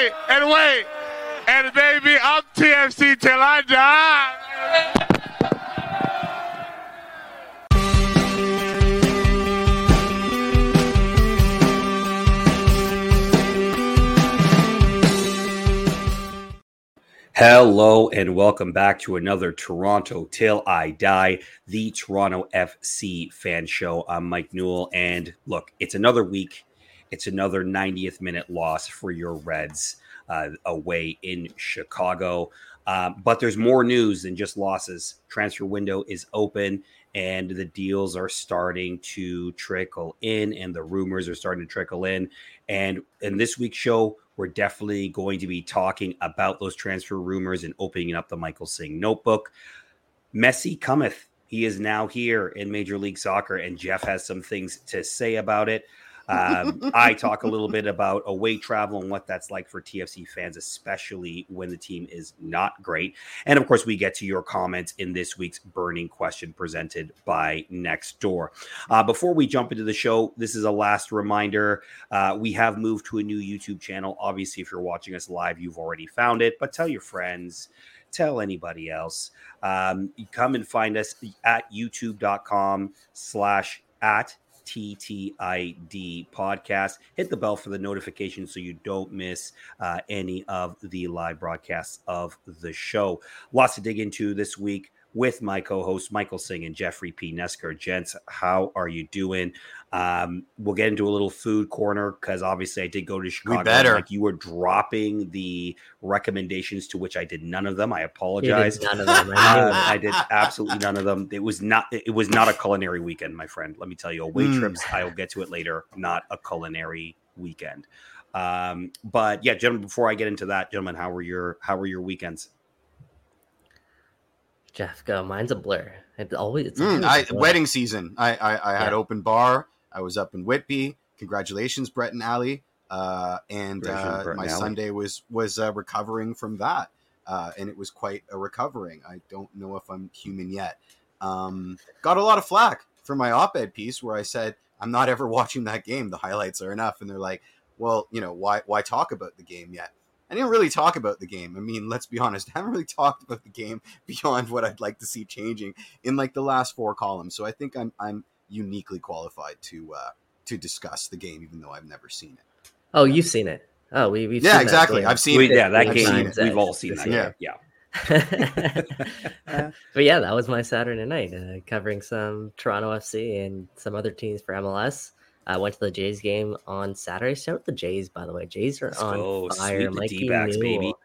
wait and wait. And baby, I'm TFC till I die. Hello and welcome back to another Toronto Till I Die, the Toronto FC fan show. I'm Mike Newell, and look, it's another week. It's another 90th minute loss for your Reds uh, away in Chicago. Uh, but there's more news than just losses. Transfer window is open, and the deals are starting to trickle in, and the rumors are starting to trickle in. And in this week's show, we're definitely going to be talking about those transfer rumors and opening up the Michael Singh notebook. Messi cometh. He is now here in Major League Soccer, and Jeff has some things to say about it. Um, I talk a little bit about away travel and what that's like for TFC fans, especially when the team is not great. And of course, we get to your comments in this week's burning question presented by Next Door. Uh, before we jump into the show, this is a last reminder. Uh, we have moved to a new YouTube channel. Obviously, if you're watching us live, you've already found it, but tell your friends tell anybody else. Um, come and find us at youtube.com slash at TTID podcast. Hit the bell for the notification so you don't miss uh, any of the live broadcasts of the show. Lots to dig into this week with my co-host Michael Singh and Jeffrey P. Nesker. Gents, how are you doing? Um, we'll get into a little food corner because obviously I did go to Chicago. We better. Like you were dropping the recommendations to which I did none of them. I apologize. none of them. Uh, I did absolutely none of them. It was not. It was not a culinary weekend, my friend. Let me tell you. Away Mm. trips. I will get to it later. Not a culinary weekend. Um, but yeah, gentlemen. Before I get into that, gentlemen, how were your how were your weekends? Jeff, go. Mine's a blur. It always. It's Mm, always I, a wedding season. I I, I had Yeah. open bar. I was up in Whitby. Congratulations, Brett and Ali. Uh, and uh, Brett my and Ally. Sunday was was uh, recovering from that, uh, and it was quite a recovering. I don't know if I'm human yet. Um, got a lot of flack for my op-ed piece where I said I'm not ever watching that game. The highlights are enough, and they're like, "Well, you know, why why talk about the game yet?" I didn't really talk about the game. I mean, let's be honest. I haven't really talked about the game beyond what I'd like to see changing in like the last four columns. So I think I'm I'm uniquely qualified to uh, to discuss the game, even though I've never seen it. Oh, you've seen it. Oh, we, we've Yeah, seen exactly. game. I've seen We- it. yeah, that I've game. seen. We've all seen that. year. game. Yeah. but yeah, that was my Saturday night, uh, covering some Toronto FC and some other teams for MLS. I went to the Jays game on Saturday. Shout out the Jays, by the way. Jays are Let's on go. fire. Sweep the Mikey D-backs, baby. Newell.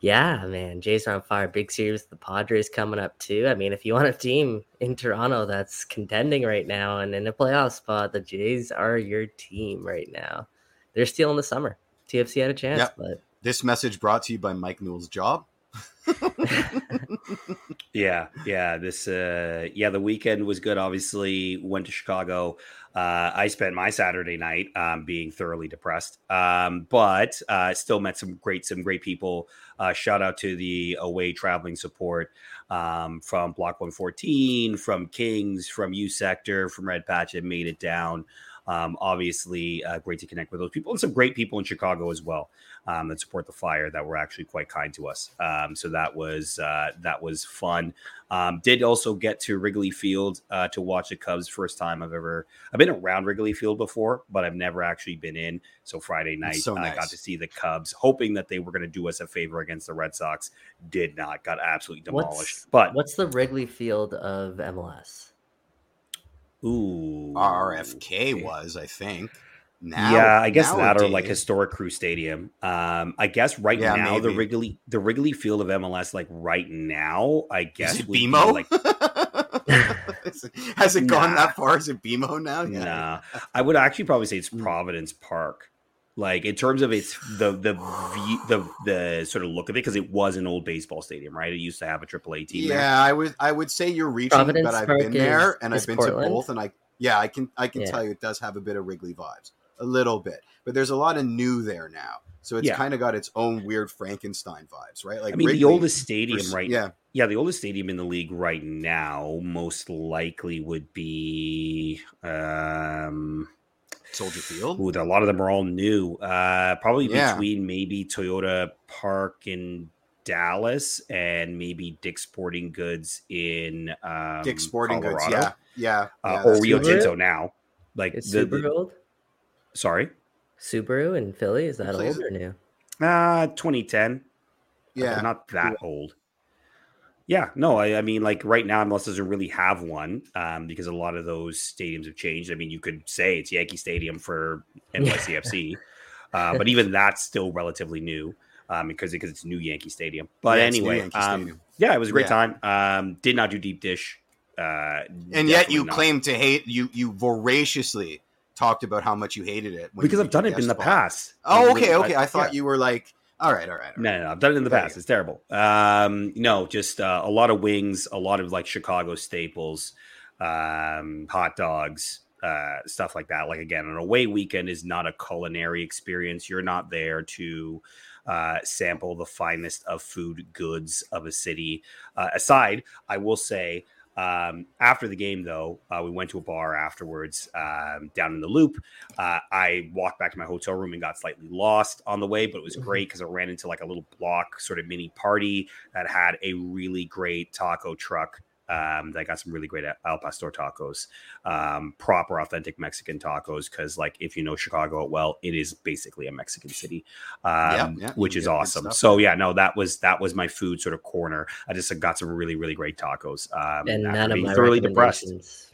Yeah, man. Jays are on fire. Big series. with The Padres coming up too. I mean, if you want a team in Toronto that's contending right now and in a playoff spot, the Jays are your team right now. They're still in the summer. TFC had a chance, Yep. but This message brought to you by Mike Newell's job. Yeah, yeah. This, uh, yeah, the weekend was good. Obviously, went to Chicago. Uh, I spent my Saturday night um, being thoroughly depressed, um, but uh, still met some great, some great people. Uh, shout out to the away traveling support um, from Block One Fourteen, from Kings, from U Sector, from Red Patch It made it down. Um, obviously, uh, great to connect with those people and some great people in Chicago as well um, that support the fire that were actually quite kind to us. Um, so that was uh, that was fun. Um, did also get to Wrigley Field uh, to watch the Cubs. First time I've ever I've been around Wrigley Field before, but I've never actually been in. So Friday night so I got to see the Cubs, hoping that they were going to do us a favor against the Red Sox. Did not. Got absolutely demolished. what's but what's the Wrigley Field of MLS? ooh, RFK was, I think. Now, yeah, I guess that or like historic Crew Stadium. Um, I guess right Yeah, now the maybe. Wrigley the Wrigley Field of MLS, like right now, I guess Is it would be, BMO? Like, Is it- Has it gone Nah. that far? Is it BMO now? nah, I would actually probably say it's Hmm. Providence Park. Like in terms of its the the view, the the sort of look of it, because it was an old baseball stadium, right? It used to have a AAA team. there. Yeah, I would I would say you're reaching, Providence but I've Park been there and I've been Portland? to both, and I yeah, I can I can Yeah. tell you it does have a bit of Wrigley vibes, a little bit, but there's a lot of new there now, so it's Yeah. kind of got its own weird Frankenstein vibes, right? Like I mean, Wrigley, the oldest stadium, pers- right? Yeah, Yeah, the oldest stadium in the league right now most likely would be um Soldier Field. Ooh, a lot of them are all new. Uh, probably Yeah. between maybe Toyota Park in Dallas and maybe Dick's Sporting Goods in um, Dick's Sporting Goods. Yeah, yeah. uh, yeah or Rio Tinto now. Like Is the, Subaru the- old? Sorry, Subaru in Philly is that plays old or new? uh, 2010. Yeah. not that old. Yeah, no, I, I mean, like right now, MLS doesn't really have one um, because a lot of those stadiums have changed. I mean, you could say it's Yankee Stadium for NYCFC, uh, but even that's still relatively new um, because because it's new Yankee Stadium. But Yeah, anyway, um, Stadium. yeah, it was a great Yeah. time. Um, did not do deep dish, uh, and yet you not. claim to hate you you voraciously talked about how much you hated it because I've done it in the spot. past. Oh, okay, okay. I, thought yeah. you were like, all right, all right. All right. No, no, no, I've done it in the There past. It's terrible. Um, no, just uh, a lot of wings, a lot of like Chicago staples, um, hot dogs, uh, stuff like that. Like again, an away weekend is not a culinary experience. You're not there to uh, sample the finest of food goods of a city. Uh, aside, I will say. Um, after the game, though, uh, we went to a bar afterwards um, down in the loop. Uh, I walked back to my hotel room and got slightly lost on the way, but it was great because I ran into like a little block sort of mini party that had a really great taco truck. Um, that got some really great al pastor tacos, um, proper authentic Mexican tacos. Because like if you know Chicago well, it is basically a Mexican city, um, yeah, which is awesome. So yeah, no, that was that was my food sort of corner. I just got some really really great tacos. Um, And after none of being my thoroughly depressed. recommendations.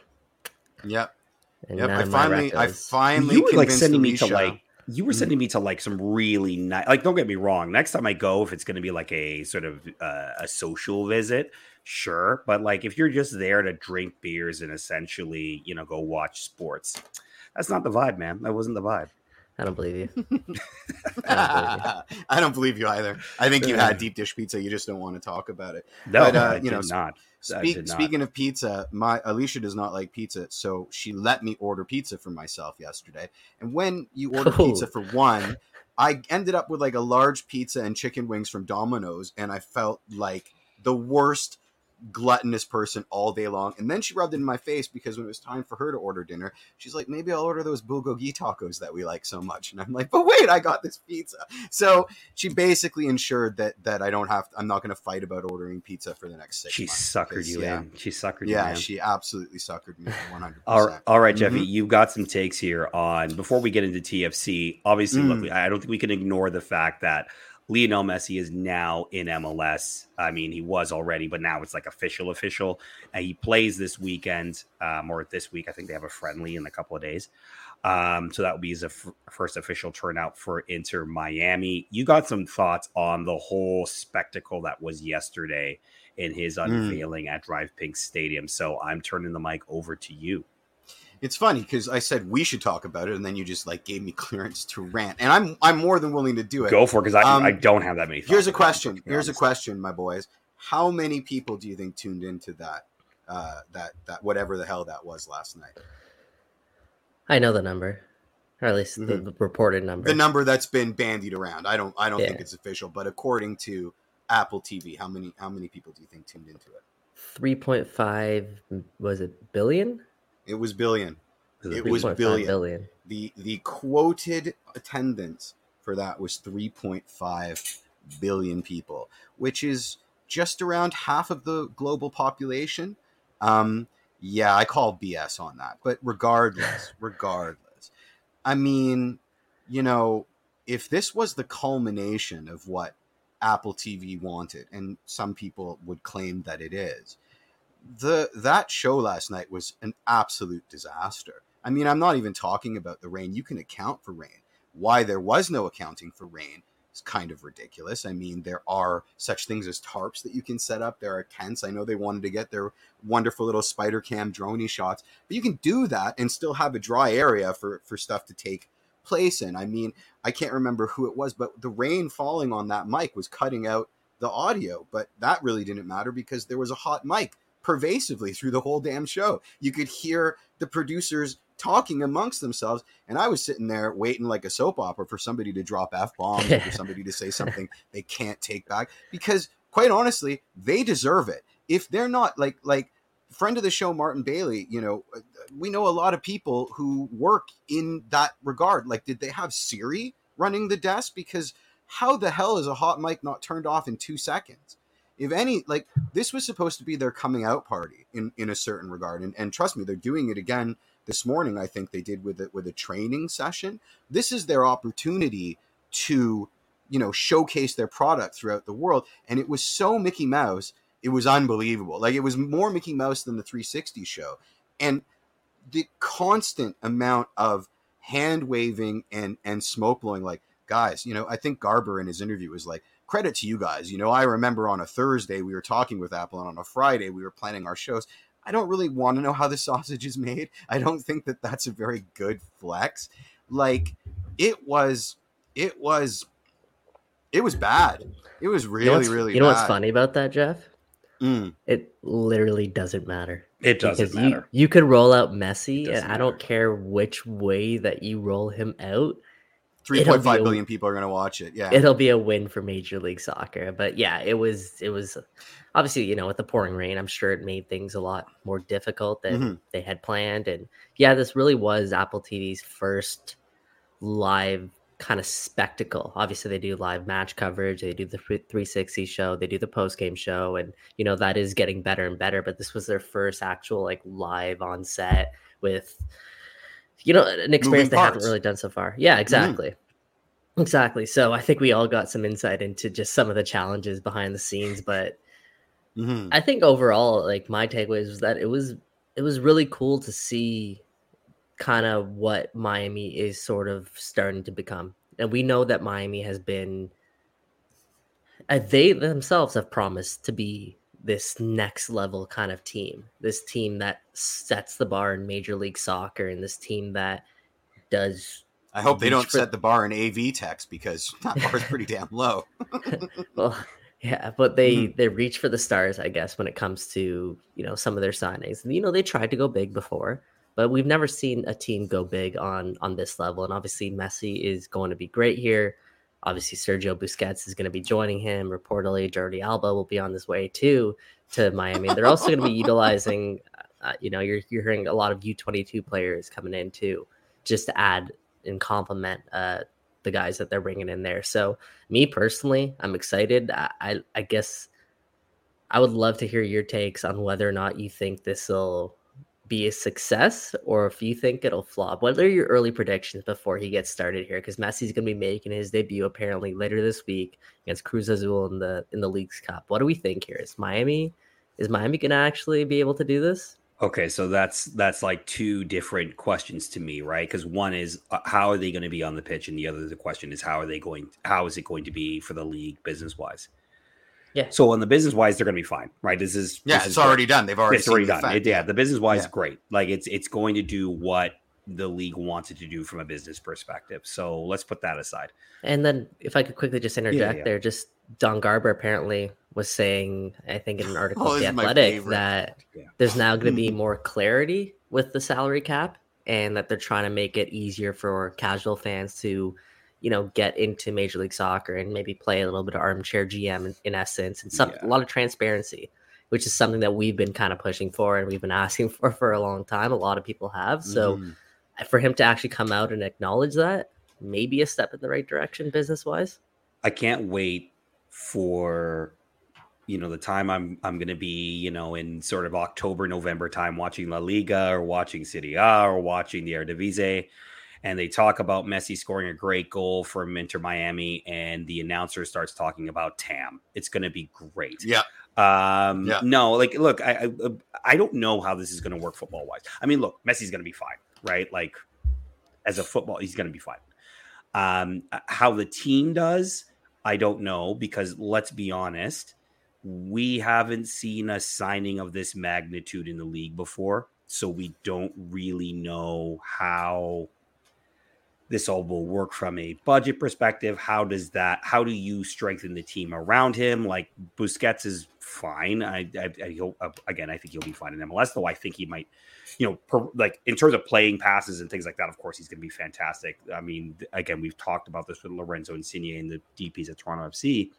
Yep. And Yep. I finally, I finally. you were like convinced sending me to like you were sending me to like some really nice like don't get me wrong next time i go if it's going to be like a sort of uh, a social visit sure but like if you're just there to drink beers and essentially you know go watch sports that's not the vibe man that wasn't the vibe I don't believe you. I don't believe you either. I think you had deep dish pizza. You just don't want to talk about it. no But, uh, I you know, did not I Speak, did not. speaking of pizza, my Alicia does not like pizza, so she let me order pizza for myself yesterday. And when you order Oh. pizza for one, I ended up with like a large pizza and chicken wings from Domino's, and I felt like the worst gluttonous person all day long. And then she rubbed it in my face because when it was time for her to order dinner, she's like, maybe I'll order those bulgogi tacos that we like so much. And I'm like, but wait, I got this pizza. So she basically ensured that that I don't have, I'm not going to fight about ordering pizza for the next six she months. suckered you yeah, in she suckered you Yeah, in. she absolutely suckered me 100%. All right, all right, Jeffy, Mhm. you've got some takes here on before we get into TFC. Obviously, Mm. look, I don't think we can ignore the fact that Lionel Messi is now in MLS. I mean, he was already, but now it's like official, official. And he plays this weekend, um, or this week. I think they have a friendly in a couple of days. Um, so that will be his f- first official turnout for Inter Miami. You got some thoughts on the whole spectacle that was yesterday in his Mm. unveiling at DRV PNK Stadium. So I'm turning the mic over to you. It's funny because I said we should talk about it, and then you just like gave me clearance to rant, and I'm I'm more than willing to do it. Go for it because I, Um, I don't have that many. Here's a question. to be Here's a question, my boys. How many people do you think tuned into that? Uh, that that whatever the hell that was last night. I know the number, or at least the, Mhm. the reported number. The number that's been bandied around. I don't I don't think it's official, but according to Apple TV, how many how many people do you think tuned into it? Three point five was it billion? It was billion. It was 3.5 billion. billion. The the quoted attendance for that was 3.5 billion people, which is just around half of the global population. Um, yeah, I call BS on that. But regardless, regardless, I mean, you know, if this was the culmination of what Apple TV wanted, and some people would claim that it is, the that show last night was an absolute disaster. I mean, I'm not even talking about the rain. You can account for rain. Why there was no accounting for rain is kind of ridiculous. I mean, there are such things as tarps that you can set up. There are tents. I know they wanted to get their wonderful little spider cam droney shots, but you can do that and still have a dry area for for stuff to take place in. I mean, I can't remember who it was, but the rain falling on that mic was cutting out the audio, but that really didn't matter because there was a hot mic pervasively through the whole damn show. You could hear the producers talking amongst themselves, and I was sitting there waiting like a soap opera for somebody to drop f bombs or for somebody to say something they can't take back because, quite honestly, they deserve it. If they're not like like friend of the show, Martin Bailey, you know, we know a lot of people who work in that regard. Like, did they have Siri running the desk? Because how the hell is a hot mic not turned off in two seconds? If any, like, this was supposed to be their coming out party in, in a certain regard. And, and trust me, they're doing it again this morning. I think they did with it with a training session. This is their opportunity to, you know, showcase their product throughout the world. And it was so Mickey Mouse it was unbelievable. Like it was more Mickey Mouse than the 360 show. And the constant amount of hand waving and and smoke blowing like guys, you know, I think Garber in his interview was like credit to you guys. You know, I remember on a Thursday we were talking with Apple and on a Friday we were planning our shows. I don't really want to know how the sausage is made. I don't think that that's a very good flex. Like it was it was it was bad. It was really you know really You know bad. what's funny about that, Jeff? Mm. It literally doesn't matter. It doesn't because matter. You, you could roll out Messi, Doesn't and I don't care which way that you roll him out. Three It'll point be five a- people are going to watch it. Yeah. It'll be a win for Major League Soccer. But yeah, it was it was obviously you know with the pouring rain, I'm sure it made things a lot more difficult than Mhm. they had planned. And yeah, this really was Apple TV's first live kind of spectacle. Obviously, they do live match coverage, they do the 360 show, they do the post game show, and you know that is getting better and better. But this was their first actual like live on set with you know an experience they haven't really done so far. Yeah, exactly. Exactly. So I think we all got some insight into just some of the challenges behind the scenes, but Mhm. I think overall, like my takeaways was that it was it was really cool to see kind of what Miami is sort of starting to become. And we know that Miami has been uh, they themselves have promised to be this next level kind of team. This team that sets the bar in Major League Soccer and this team that does I hope they don't for- set the bar in AV text because that bar is pretty damn low. well yeah but they Mm-hmm. they reach for the stars i guess when it comes to you know some of their signings you know they tried to go big before but we've never seen a team go big on on this level and obviously messi is going to be great here obviously sergio busquets is going to be joining him reportedly jordi alba will be on his way too to miami they're also going to be utilizing uh, you know you're, you're hearing a lot of u22 players coming in too just to add and complement uh, the guys that they're bringing in there. So me personally, I'm excited. I, I, I guess I would love to hear your takes on whether or not you think this will be a success or if you think it'll flop. What are your early predictions before he gets started here? Because Messi's going to be making his debut apparently later this week against Cruz Azul in the in the Leagues Cup. What do we think here? Is Miami is Miami going to actually be able to do this? Okay, so that's that's like two different questions to me, right? Because one is uh, how are they going to be on the pitch, and the other the question is how are they going? How is it going to be for the league business wise? Yeah. So on the business wise, they're going to be fine, right? This is Yeah, this it's is great. already done. They've already it's already done. It- yeah, the business wise, Yeah. great. Like it's it's going to do what the league wants it to do from a business perspective. So let's put that aside. And then, if I could quickly just interject yeah. there, just Don Garber apparently was saying, I think in an article Oh, in The this is my Athletic, that Yeah. there's now going to be more clarity with the salary cap and that they're trying to make it easier for casual fans to, you know, get into Major League Soccer and maybe play a little bit of armchair GM in, in essence and some, Yeah. a lot of transparency, which is something that we've been kind of pushing for and we've been asking for for a long time. A lot of people have. So, Mhm. for him to actually come out and acknowledge that maybe a step in the right direction business wise I can't wait for you know the time I'm I'm going to be you know in sort of October November time watching La Liga or watching Serie A or watching the Eredivisie and they talk about Messi scoring a great goal from Inter Miami and the announcer starts talking about TAM. It's going to be great. Yeah. Um Yeah. no, like look, I I, I don't know how this is going to work football wise. I mean, look, Messi's going to be fine, right? Like as a football, he's going to be fine. Um how the team does, I don't know because let's be honest, we haven't seen a signing of this magnitude in the league before, so we don't really know how this all will work from a budget perspective. How does that? How do you strengthen the team around him? Like Busquets is fine. I, I, I hope uh, again. I think he'll be fine in MLS. Though I think he might, you know, per, like in terms of playing passes and things like that. Of course, he's going to be fantastic. I mean, again, we've talked about this with Lorenzo Insigne and the DPS at Toronto FC.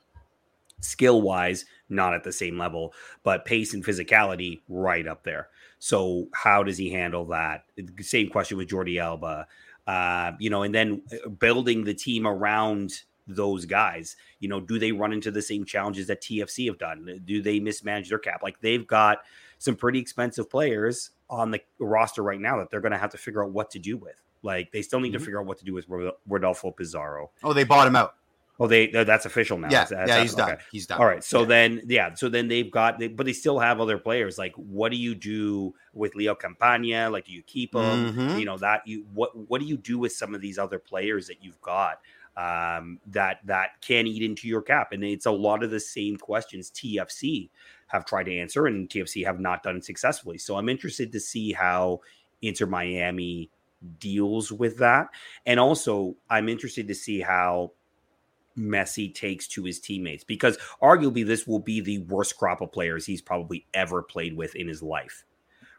Skill wise, not at the same level, but pace and physicality right up there. So how does he handle that? Same question with Jordi Alba, uh, you know, and then uh, building the team around those guys. You know, do they run into the same challenges that TFC have done? Do they mismanage their cap? Like they've got some pretty expensive players on the roster right now that they're going to have to figure out what to do with. Like they still need mm-hmm. to figure out what to do with Rodolfo Pizarro. Oh, they bought him out. Oh, they that's official now. Yeah, that's, yeah, he's okay. done. He's done. All right, so yeah. then yeah, so then they've got, they, but they still have other players. Like, what do you do with Leo Campana? Like, do you keep him? Mm-hmm. You know that you what what do you do with some of these other players that you've got um, that that can eat into your cap? And it's a lot of the same questions TFC have tried to answer, and TFC have not done successfully. So I'm interested to see how Inter Miami deals with that, and also I'm interested to see how Messi takes to his teammates because arguably this will be the worst crop of players he's probably ever played with in his life.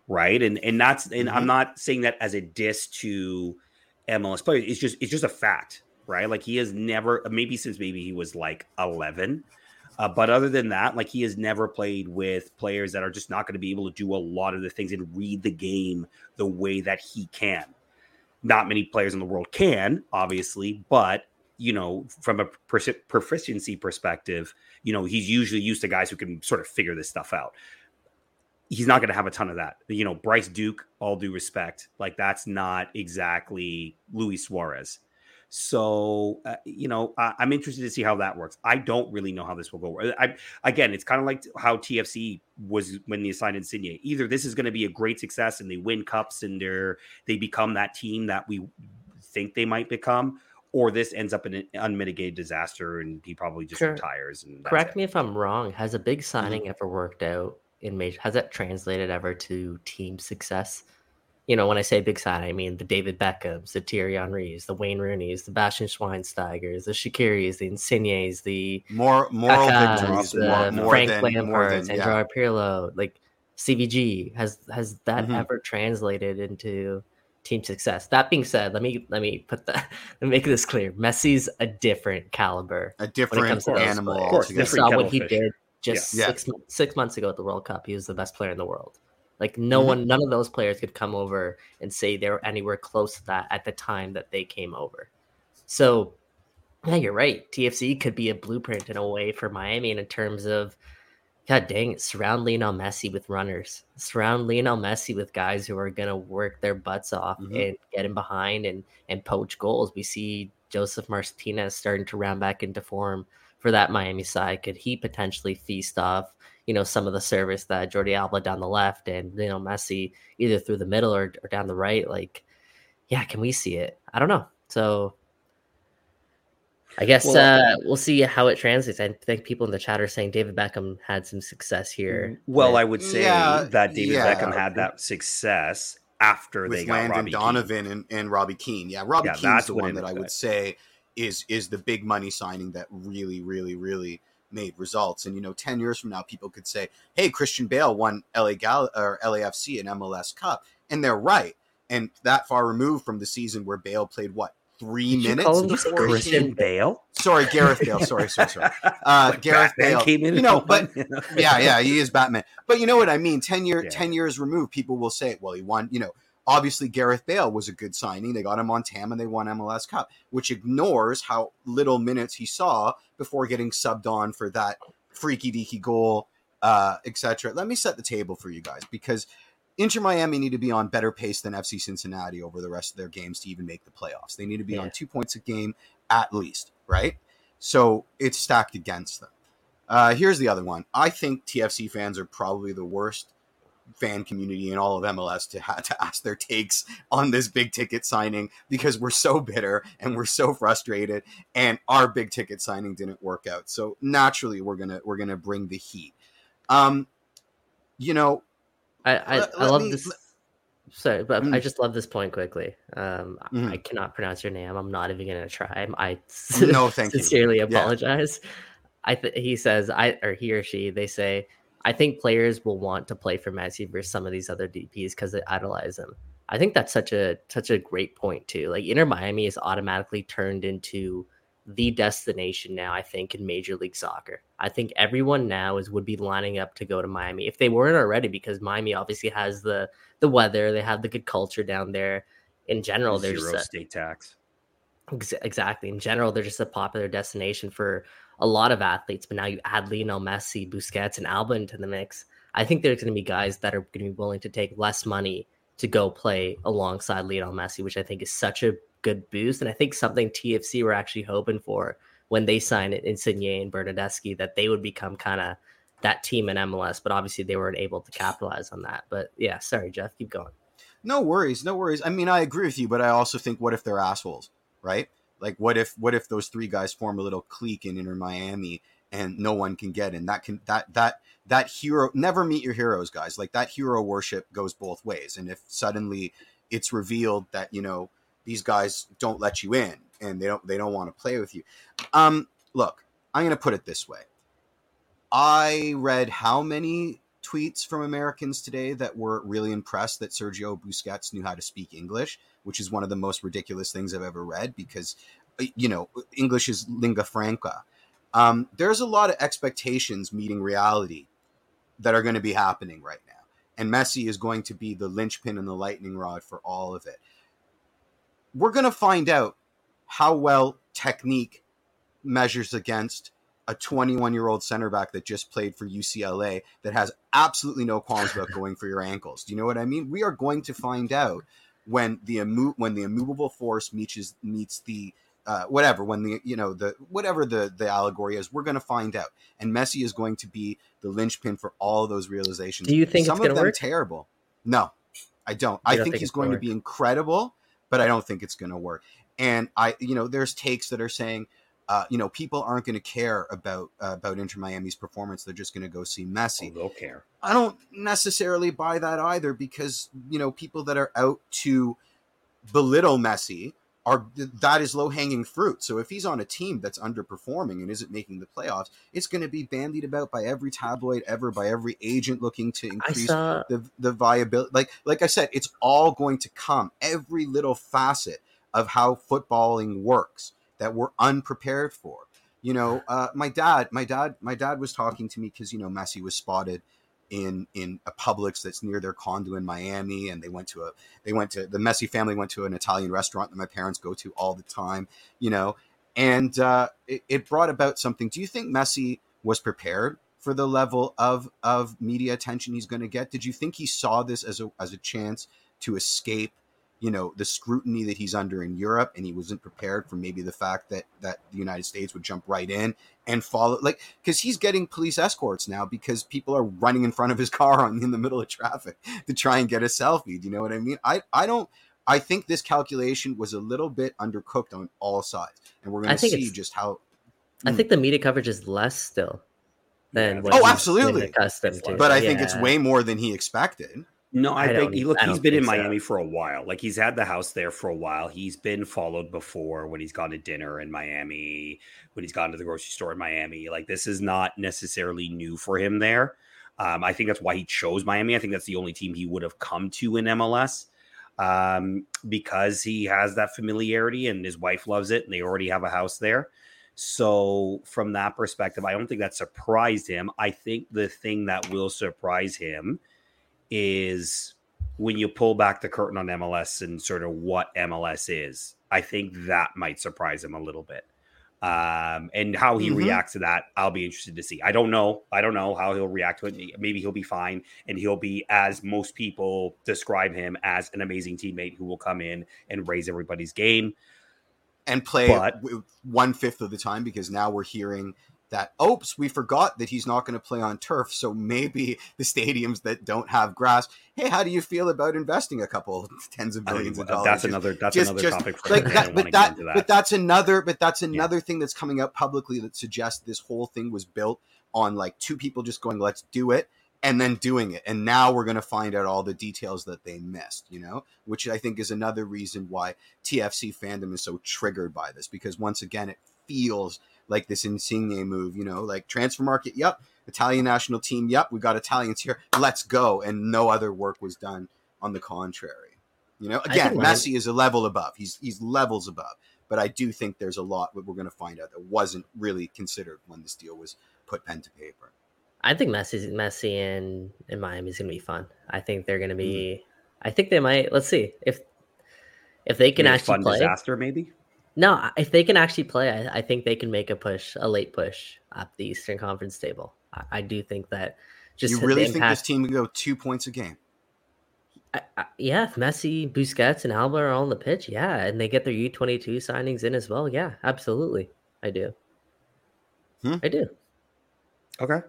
Right. And and that's and mm-hmm. I'm not saying that as a diss to MLS players. It's just it's just a fact, right? Like he has never maybe since maybe he was like 11. Uh, but other than that, like he has never played with players that are just not going to be able to do a lot of the things and read the game the way that he can. Not many players in the world can, obviously, but you know, from a proficiency perspective, you know, he's usually used to guys who can sort of figure this stuff out. He's not going to have a ton of that. You know, Bryce Duke, all due respect, like that's not exactly Luis Suarez. So, uh, you know, I, am interested to see how that works. I don't really know how this will go. I, again, it's kind of like how TFC was when they signed Insigne. Either this is going to be a great success and they win cups and they're they become that team that we think they might become, or this ends up in an unmitigated disaster and he probably just sure. retires. And correct it. me if I'm wrong. Has a big mm-hmm. signing mm-hmm. ever worked out in major? Has that translated ever to team success? You know, when I say big signing, I mean the David Beckhams, the Thierry Henrys, the Wayne Rooneys, the Bastian Schweinsteigers, the Shaqiris, the Insignes, the more moral victories, the more, more Frank than, Lampard, and yeah. Pirlo, like CVG. Has has that mm-hmm. ever translated into team success. That being said, let me let me put that let me make this clear. Messi's a different caliber, a different animal. Of course, you saw what he did just yeah. six yeah. six months ago at the World Cup. He was the best player in the world. Like no mm-hmm. one, none of those players could come over and say they were anywhere close to that at the time that they came over. So, yeah, you're right. TFC could be a blueprint in a way for Miami in terms of God dang it, surround Lionel Messi with runners. Surround Lionel Messi with guys who are gonna work their butts off mm-hmm. and get him behind and and poach goals. We see Josef Martinez starting to round back into form for that Miami side. Could he potentially feast off, you know, some of the service that Jordi Alba down the left and Lionel Messi either through the middle or, or down the right? Like, yeah, can we see it? I don't know. So I guess well, uh, we'll see how it translates. I think people in the chat are saying David Beckham had some success here. Well, with... I would say yeah, that David yeah. Beckham had that success after with they got Landon Robbie Donovan and, and, Robbie Keane. Yeah, Robbie yeah, Keane's the one that I would say is is the big money signing that really, really, really made results. And you know, ten years from now, people could say, "Hey, Christian Bale won LA Gal or LAFC and MLS Cup," and they're right. And that far removed from the season where Bale played what three Did minutes. Christian Bale. Sorry, Gareth Bale. Sorry, sorry, sorry. Uh, Gareth Batman Bale. Came in you know, but yeah, yeah, he is Batman. But you know what I mean? Ten year, yeah. ten years removed, people will say, "Well, he won." You know, obviously Gareth Bale was a good signing. They got him on TAM and they won MLS Cup, which ignores how little minutes he saw before getting subbed on for that freaky deaky goal, uh, etc. Let me set the table for you guys because Inter Miami need to be on better pace than FC Cincinnati over the rest of their games to even make the playoffs. They need to be yeah. on two points a game at least, right? So it's stacked against them. Uh, here's the other one. I think TFC fans are probably the worst fan community in all of MLS to have to ask their takes on this big ticket signing because we're so bitter and we're so frustrated and our big ticket signing didn't work out. So naturally we're gonna we're gonna bring the heat. Um, you know, I I, let, I love me, this. Let, sorry, but mm. I just love this point quickly. Um, mm. I cannot pronounce your name. I'm not even gonna try. I no, thank sincerely you. apologize. Yeah. I th- he says I or he or she they say I think players will want to play for Messi versus some of these other DPs because they idolize him. I think that's such a such a great point too. Like Inter Miami is automatically turned into the destination now, I think, in Major League Soccer. I think everyone now is would be lining up to go to Miami if they weren't already, because Miami obviously has the the weather, they have the good culture down there. In general, there's zero state tax. Exactly. In general, they're just a popular destination for a lot of athletes. But now you add Lionel Messi, Busquets, and Alba into the mix. I think there's going to be guys that are going to be willing to take less money to go play alongside Lionel Messi, which I think is such a good boost. And I think something TFC were actually hoping for when they signed it, Insigne and Bernardeschi, that they would become kind of that team in MLS. But obviously, they weren't able to capitalize on that. But yeah, sorry, Jeff, keep going. No worries, no worries. I mean, I agree with you, but I also think, what if they're assholes, right? Like, what if, what if those three guys form a little clique in Inter Miami and no one can get in? That can that that that hero never meet your heroes, guys. Like that hero worship goes both ways. And if suddenly it's revealed that you know these guys don't let you in and they don't they don't want to play with you, um, look, I'm gonna put it this way. I read how many tweets from Americans today that were really impressed that Sergio Busquets knew how to speak English, which is one of the most ridiculous things I've ever read because, uh, you know, English is lingua franca. Um, there's a lot of expectations meeting reality that are going to be happening right now. And Messi is going to be the linchpin and the lightning rod for all of it. We're going to find out how well technique measures against a 21 year old center back that just played for UCLA that has absolutely no qualms about going for your ankles. Do you know what I mean? We are going to find out when the immo- when the immovable force meets meets the uh, whatever when the you know the whatever the the allegory is we're going to find out and messi is going to be the linchpin for all those realizations do you think some of them work? terrible no i don't i think, think he's going to be incredible but i don't think it's going to work and i you know there's takes that are saying uh, you know, people aren't going to care about uh, about Inter Miami's performance. They're just going to go see Messi. Oh, they'll care. I don't necessarily buy that either because you know people that are out to belittle Messi are that is low hanging fruit. So if he's on a team that's underperforming and isn't making the playoffs, it's going to be bandied about by every tabloid ever, by every agent looking to increase saw... the the viability. Like like I said, it's all going to come every little facet of how footballing works that we're unprepared for. You know, uh, my dad, my dad, my dad was talking to me because you know Messi was spotted in in a Publix that's near their condo in Miami, and they went to a they went to the Messi family went to an Italian restaurant that my parents go to all the time, you know, and uh, it, it brought about something. Do you think Messi was prepared for the level of of media attention he's going to get? Did you think he saw this as a as a chance to escape you know the scrutiny that he's under in Europe, and he wasn't prepared for maybe the fact that that the United States would jump right in and follow, like because he's getting police escorts now because people are running in front of his car on, in the middle of traffic to try and get a selfie. Do you know what I mean? I I don't. I think this calculation was a little bit undercooked on all sides, and we're going to see just how. I hmm. think the media coverage is less still than yeah, oh, absolutely accustomed to. But I yeah. think it's way more than he expected. No, I, I think he look. He's been in Miami so. for a while. Like he's had the house there for a while. He's been followed before when he's gone to dinner in Miami, when he's gone to the grocery store in Miami. Like this is not necessarily new for him there. Um, I think that's why he chose Miami. I think that's the only team he would have come to in MLS um, because he has that familiarity and his wife loves it, and they already have a house there. So, from that perspective, I don't think that surprised him. I think the thing that will surprise him is when you pull back the curtain on MLS and sort of what MLS is. I think that might surprise him a little bit. Um, and how he mm-hmm. reacts to that, I'll be interested to see. I don't know. I don't know how he'll react to it. Maybe he'll be fine and he'll be, as most people describe him, as an amazing teammate who will come in and raise everybody's game and play but, one fifth of the time because now we're hearing that oh, oops we forgot that he's not going to play on turf so maybe the stadiums that don't have grass hey how do you feel about investing a couple tens of billions of dollars that's another that's just, another just, topic for like that, but that, that, but that's another but that's another yeah. thing that's coming up publicly that suggests this whole thing was built on like two people just going let's do it and then doing it and now we're going to find out all the details that they missed you know? Which i think is another reason why tfc fandom is so triggered by this because once again it feels like this Insigne move, you know, like transfer market, yep, Italian national team, yep, we got Italians here, let's go. And no other work was done on the contrary. You know, again, Messi is a level above. He's he's levels above. But I do think there's a lot that we're going to find out that wasn't really considered when this deal was put pen to paper. I think Messi, Messi and, and Miami is going to be fun. I think they're going to be. Mm-hmm. I think they might. Let's see if if they can actually fun play. Disaster, maybe. No, if they can actually play, I, I, think they can make a push, a late push up the Eastern Conference table. I, I do think that. Just you really think this team can go two points a game? I, I, yeah, if Messi, Busquets, and Alba are on the pitch. Yeah, and they get their U twenty two signings in as well. Yeah, absolutely, I do. Hmm? I do. Okay.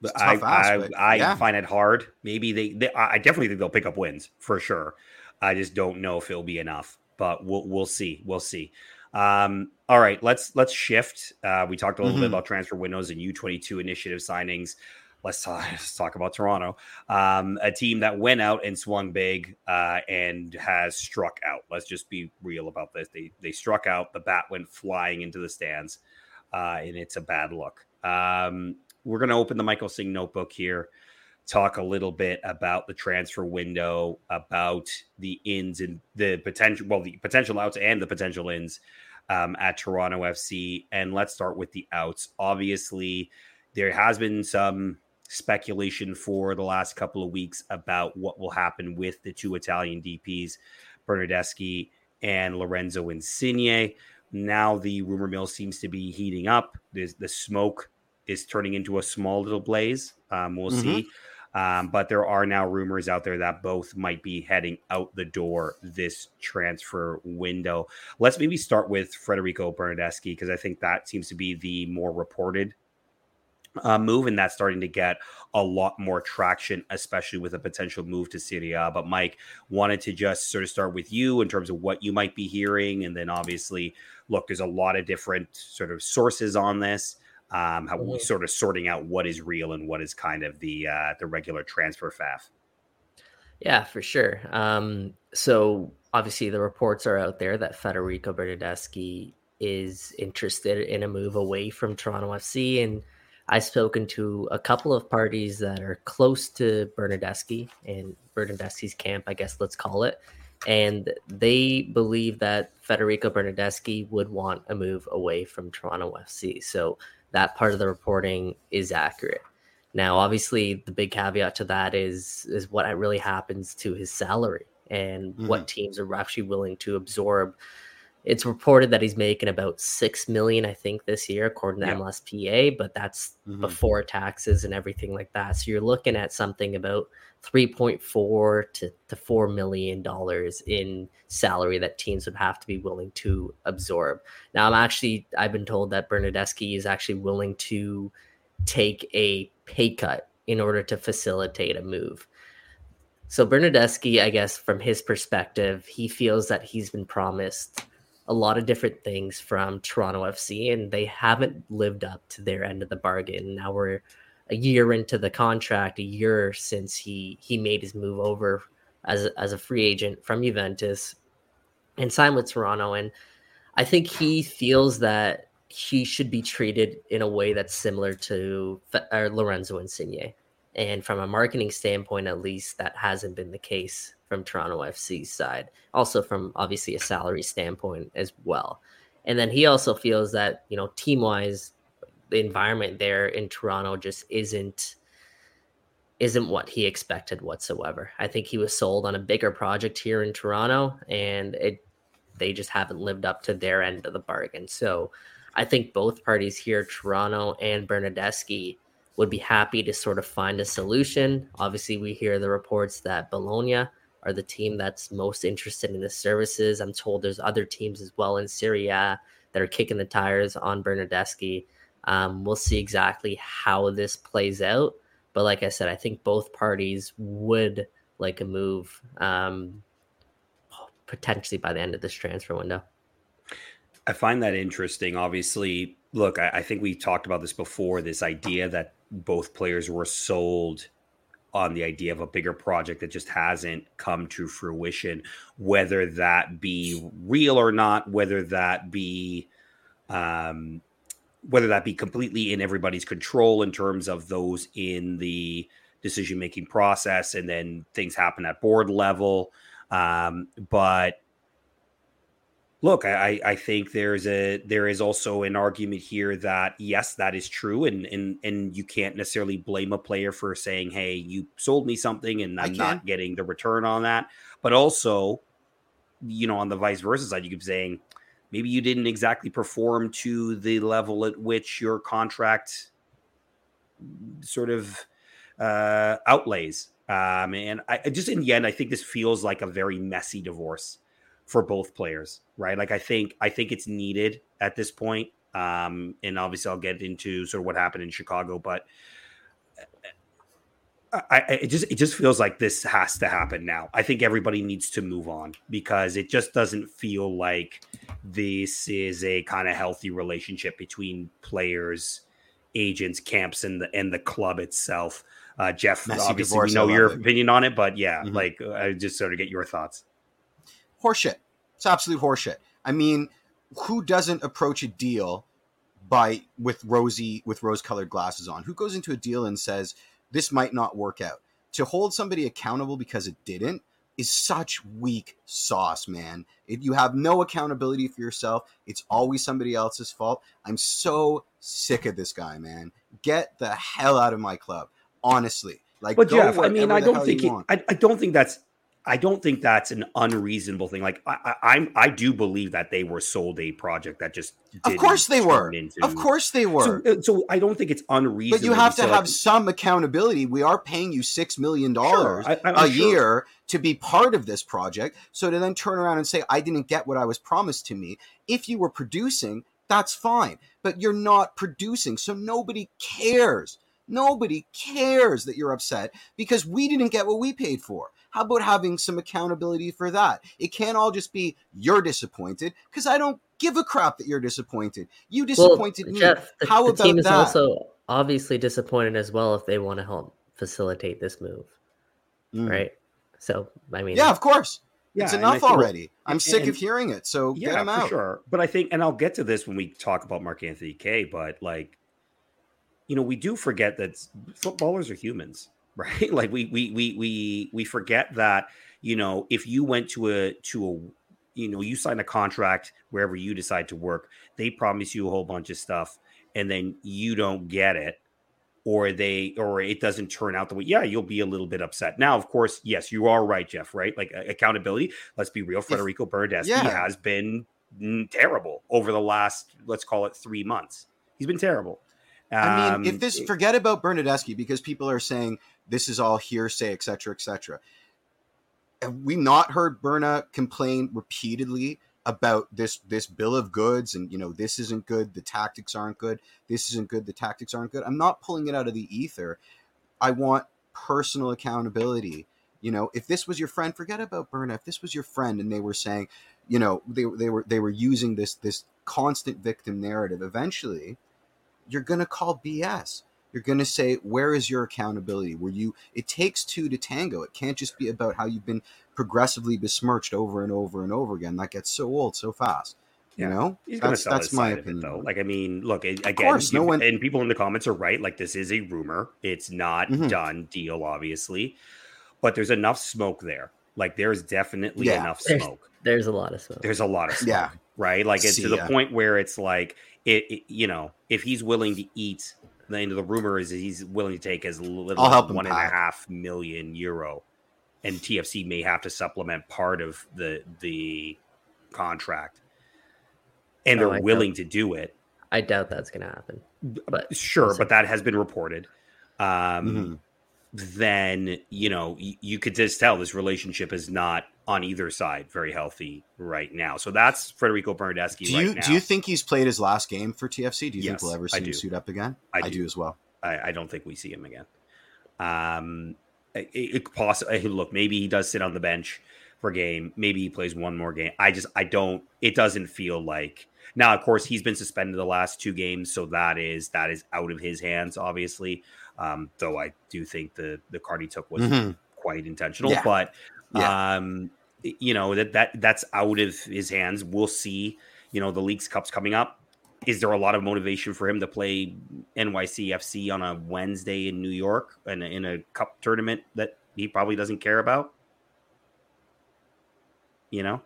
But I, ask, I, but I yeah. find it hard. Maybe they, they, I definitely think they'll pick up wins for sure. I just don't know if it'll be enough, but we'll we'll see. We'll see. Um, all right, let's let's shift. Uh, we talked a little mm-hmm. bit about transfer windows and U twenty two initiative signings. Let's talk, let's talk about Toronto, um, a team that went out and swung big uh, and has struck out. Let's just be real about this. They they struck out. The bat went flying into the stands, uh, and it's a bad look. Um, we're going to open the Michael Singh notebook here, talk a little bit about the transfer window, about the ins and the potential, well, the potential outs and the potential ins um, at Toronto FC. And let's start with the outs. Obviously, there has been some speculation for the last couple of weeks about what will happen with the two Italian DPs, Bernardeschi and Lorenzo Insigne. Now the rumor mill seems to be heating up. There's the smoke is turning into a small little blaze. Um, we'll mm-hmm. see. Um, but there are now rumors out there that both might be heading out the door this transfer window. Let's maybe start with Federico Bernardeschi because I think that seems to be the more reported uh, move, and that's starting to get a lot more traction, especially with a potential move to Serie A. But Mike wanted to just sort of start with you in terms of what you might be hearing, and then obviously, look, there's a lot of different sort of sources on this um, how mm-hmm. we sort of sorting out what is real and what is kind of the uh, the regular transfer faff. Yeah, for sure. Um, so obviously the reports are out there that Federico Bernardeschi is interested in a move away from Toronto FC, and I've spoken to a couple of parties that are close to Bernardeschi and Bernardeschi's camp, I guess let's call it. And they believe that Federico Bernardeschi would want a move away from Toronto FC. So that part of the reporting is accurate. Now, obviously, the big caveat to that is is what really happens to his salary and mm-hmm. what teams are actually willing to absorb. It's reported that he's making about six million, I think, this year, according to yeah. MLSPA, but that's mm-hmm. before taxes and everything like that. So you're looking at something about 3.4 to, to 4 million dollars in salary that teams would have to be willing to absorb. Now I'm actually I've been told that Bernardeschi is actually willing to take a pay cut in order to facilitate a move. So Bernardeschi, I guess from his perspective, he feels that he's been promised a lot of different things from Toronto FC and they haven't lived up to their end of the bargain. Now we're a year into the contract, a year since he he made his move over as as a free agent from Juventus and signed with Toronto. And I think he feels that he should be treated in a way that's similar to uh, Lorenzo Insigne. And from a marketing standpoint, at least, that hasn't been the case from Toronto FC's side. Also, from obviously a salary standpoint as well. And then he also feels that, you know, team wise, the environment there in Toronto just isn't isn't what he expected whatsoever. I think he was sold on a bigger project here in Toronto and it they just haven't lived up to their end of the bargain. So I think both parties here, Toronto and Bernardeschi, would be happy to sort of find a solution. Obviously, we hear the reports that Bologna are the team that's most interested in the services. I'm told there's other teams as well in Serie A that are kicking the tires on Bernardeschi. Um, we'll see exactly how this plays out. But like I said, I think both parties would like a move um, potentially by the end of this transfer window. I find that interesting. Obviously, look, I, I think we talked about this before this idea that both players were sold on the idea of a bigger project that just hasn't come to fruition, whether that be real or not, whether that be um, whether that be completely in everybody's control in terms of those in the decision making process and then things happen at board level um, but look, I, I think there's a there is also an argument here that yes, that is true, and and and you can't necessarily blame a player for saying, "Hey, you sold me something, and I'm not getting the return on that." But also, you know, on the vice versa side, you keep saying maybe you didn't exactly perform to the level at which your contract sort of uh, outlays. Um, and I just in the end, I think this feels like a very messy divorce for both players, right? Like I think I think it's needed at this point. Um, and obviously I'll get into sort of what happened in Chicago, but I, I, it just it just feels like this has to happen now. I think everybody needs to move on because it just doesn't feel like this is a kind of healthy relationship between players, agents, camps, and the and the club itself. Uh, Jeff, Messy obviously divorce, we know your it. opinion on it, but yeah, mm-hmm. like I just sort of get your thoughts horseshit. It's absolute horseshit. I mean, who doesn't approach a deal by with rosy with rose colored glasses on? Who goes into a deal and says this might not work out? To hold somebody accountable because it didn't is such weak sauce, man. If you have no accountability for yourself, it's always somebody else's fault. I'm so sick of this guy, man. Get the hell out of my club, honestly. Like, but Jeff, I mean, I don't think he, I, I don't think that's I don't think that's an unreasonable thing. Like I, I, I do believe that they were sold a project that just. Of course they were. Into... Of course they were. So, uh, so, I don't think it's unreasonable. But you have to, to have like... some accountability. We are paying you six million dollars sure, a sure. year to be part of this project. So to then turn around and say I didn't get what I was promised to me. If you were producing, that's fine. But you're not producing, so nobody cares. Nobody cares that you're upset because we didn't get what we paid for. How about having some accountability for that? It can't all just be you're disappointed because I don't give a crap that you're disappointed. You disappointed well, me. Jeff, the, How the about team is that? also obviously disappointed as well if they want to help facilitate this move, mm. right? So I mean, yeah, of course. Yeah, it's enough already. I'm and, sick of hearing it. So yeah, get him out. sure. But I think, and I'll get to this when we talk about Mark Anthony Kaye. But like, you know, we do forget that footballers are humans, right? Like we we we we we forget that, you know, if you went to a to a you know, you sign a contract wherever you decide to work, they promise you a whole bunch of stuff and then you don't get it or they or it doesn't turn out the way yeah you'll be a little bit upset now of course yes you are right jeff right like accountability let's be real federico bernardeschi yeah. has been mm, terrible over the last let's call it three months he's been terrible I mean, if um, this forget about Bernardeschi because people are saying this is all hearsay, etc., etc. Have we not heard Berna complain repeatedly about this this bill of goods and you know this isn't good, the tactics aren't good, this isn't good, the tactics aren't good? I'm not pulling it out of the ether. I want personal accountability. You know, if this was your friend, forget about Berna. If this was your friend and they were saying, you know, they they were they were using this this constant victim narrative, eventually you're going to call BS. You're going to say, where is your accountability? Were you, it takes two to tango. It can't just be about how you've been progressively besmirched over and over and over again. That gets so old so fast. You know, he's going to that's my opinion. It, though. Like, I mean, look again. Course, no one... and people in the comments are right. Like, this is a rumor. It's not mm-hmm. done deal, obviously, but there's enough smoke there. Like, there's definitely yeah. enough smoke. There's, there's, a lot of smoke. There's a lot of smoke. Yeah. Right. Like, it's See, to the yeah. point where it's like it, it, you know, if he's willing to eat, then the rumor is he's willing to take as little as one and a half million euro, and TFC may have to supplement part of the the contract, and they're I willing doubt, to do it. I doubt that's going to happen. But sure, but that has been reported. Um, mm-hmm. Then you know you could just tell this relationship is not on either side very healthy right now. So that's Federico Bernardeschi. Do you right do you think he's played his last game for TFC? Do you yes, think we'll ever see him suit up again? I do. I do as well. I, I, don't think we see him again. Um, it, it possibly look maybe he does sit on the bench for a game. Maybe he plays one more game. I just I don't. It doesn't feel like now. Of course, he's been suspended the last two games, so that is that is out of his hands, obviously. Um, though I do think the the card he took was mm-hmm. quite intentional, yeah. but yeah. Um, you know that that that's out of his hands. We'll see. You know the Leagues Cup's coming up. Is there a lot of motivation for him to play NYCFC on a Wednesday in New York and in a cup tournament that he probably doesn't care about? You know,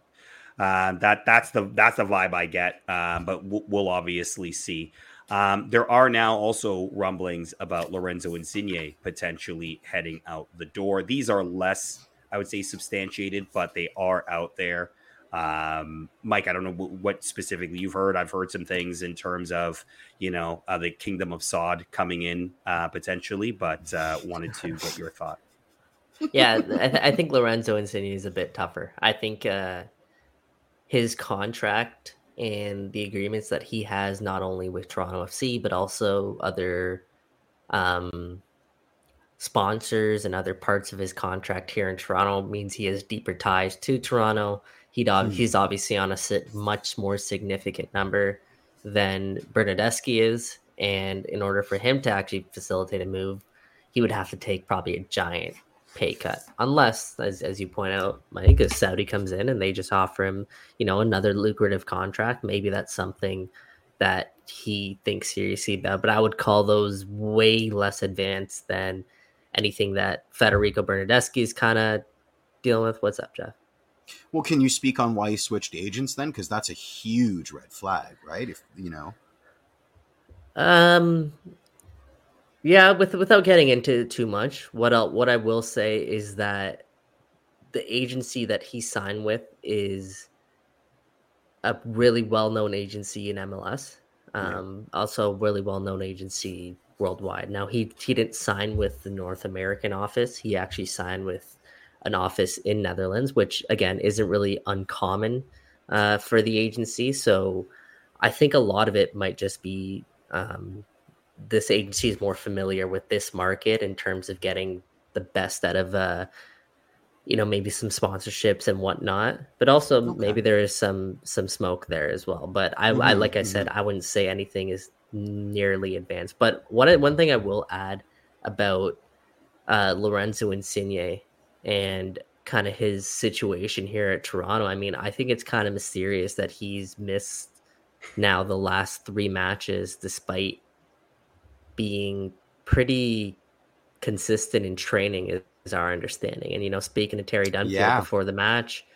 Uh, that that's the that's the vibe I get. Um, but we'll, we'll obviously see. Um, there are now also rumblings about Lorenzo Insigne potentially heading out the door. These are less, I would say, substantiated, but they are out there. Um, Mike, I don't know what specifically you've heard. I've heard some things in terms of, you know, uh, the Kingdom of Sod coming in uh, potentially, but uh, wanted to get your thought. Yeah, I, th- I, think Lorenzo Insigne is a bit tougher. I think uh, his contract and the agreements that he has not only with Toronto FC but also other um, sponsors and other parts of his contract here in Toronto means he has deeper ties to Toronto. He'd hmm. he's obviously on a much more significant number than Bernardeschi is, and in order for him to actually facilitate a move, he would have to take probably a giant pay cut, unless, as, as you point out, Mike, a Saudi comes in and they just offer him, you know, another lucrative contract. Maybe that's something that he thinks seriously about. But I would call those way less advanced than anything that Federico Bernardeschi is kind of dealing with. What's up, Jeff? Well, can you speak on why he switched agents then? Because that's a huge red flag, right? If you know. Um, yeah, with without getting into too much, what i what I will say is that the agency that he signed with is a really well known agency in MLS. Um, yeah. Also, a really well known agency worldwide. Now he he didn't sign with the North American office. He actually signed with an office in Netherlands, which again isn't really uncommon uh, for the agency. So I think a lot of it might just be um, this agency is more familiar with this market in terms of getting the best out of uh you know maybe some sponsorships and whatnot but also okay. maybe there is some some smoke there as well but i, mm-hmm, I like i mm-hmm. said i wouldn't say anything is nearly advanced but one one thing i will add about uh lorenzo insigne and kind of his situation here at toronto i mean i think it's kind of mysterious that he's missed now the last three matches despite being pretty consistent in training is, our understanding. And you know, speaking to Terry Dunfield yeah. before the match,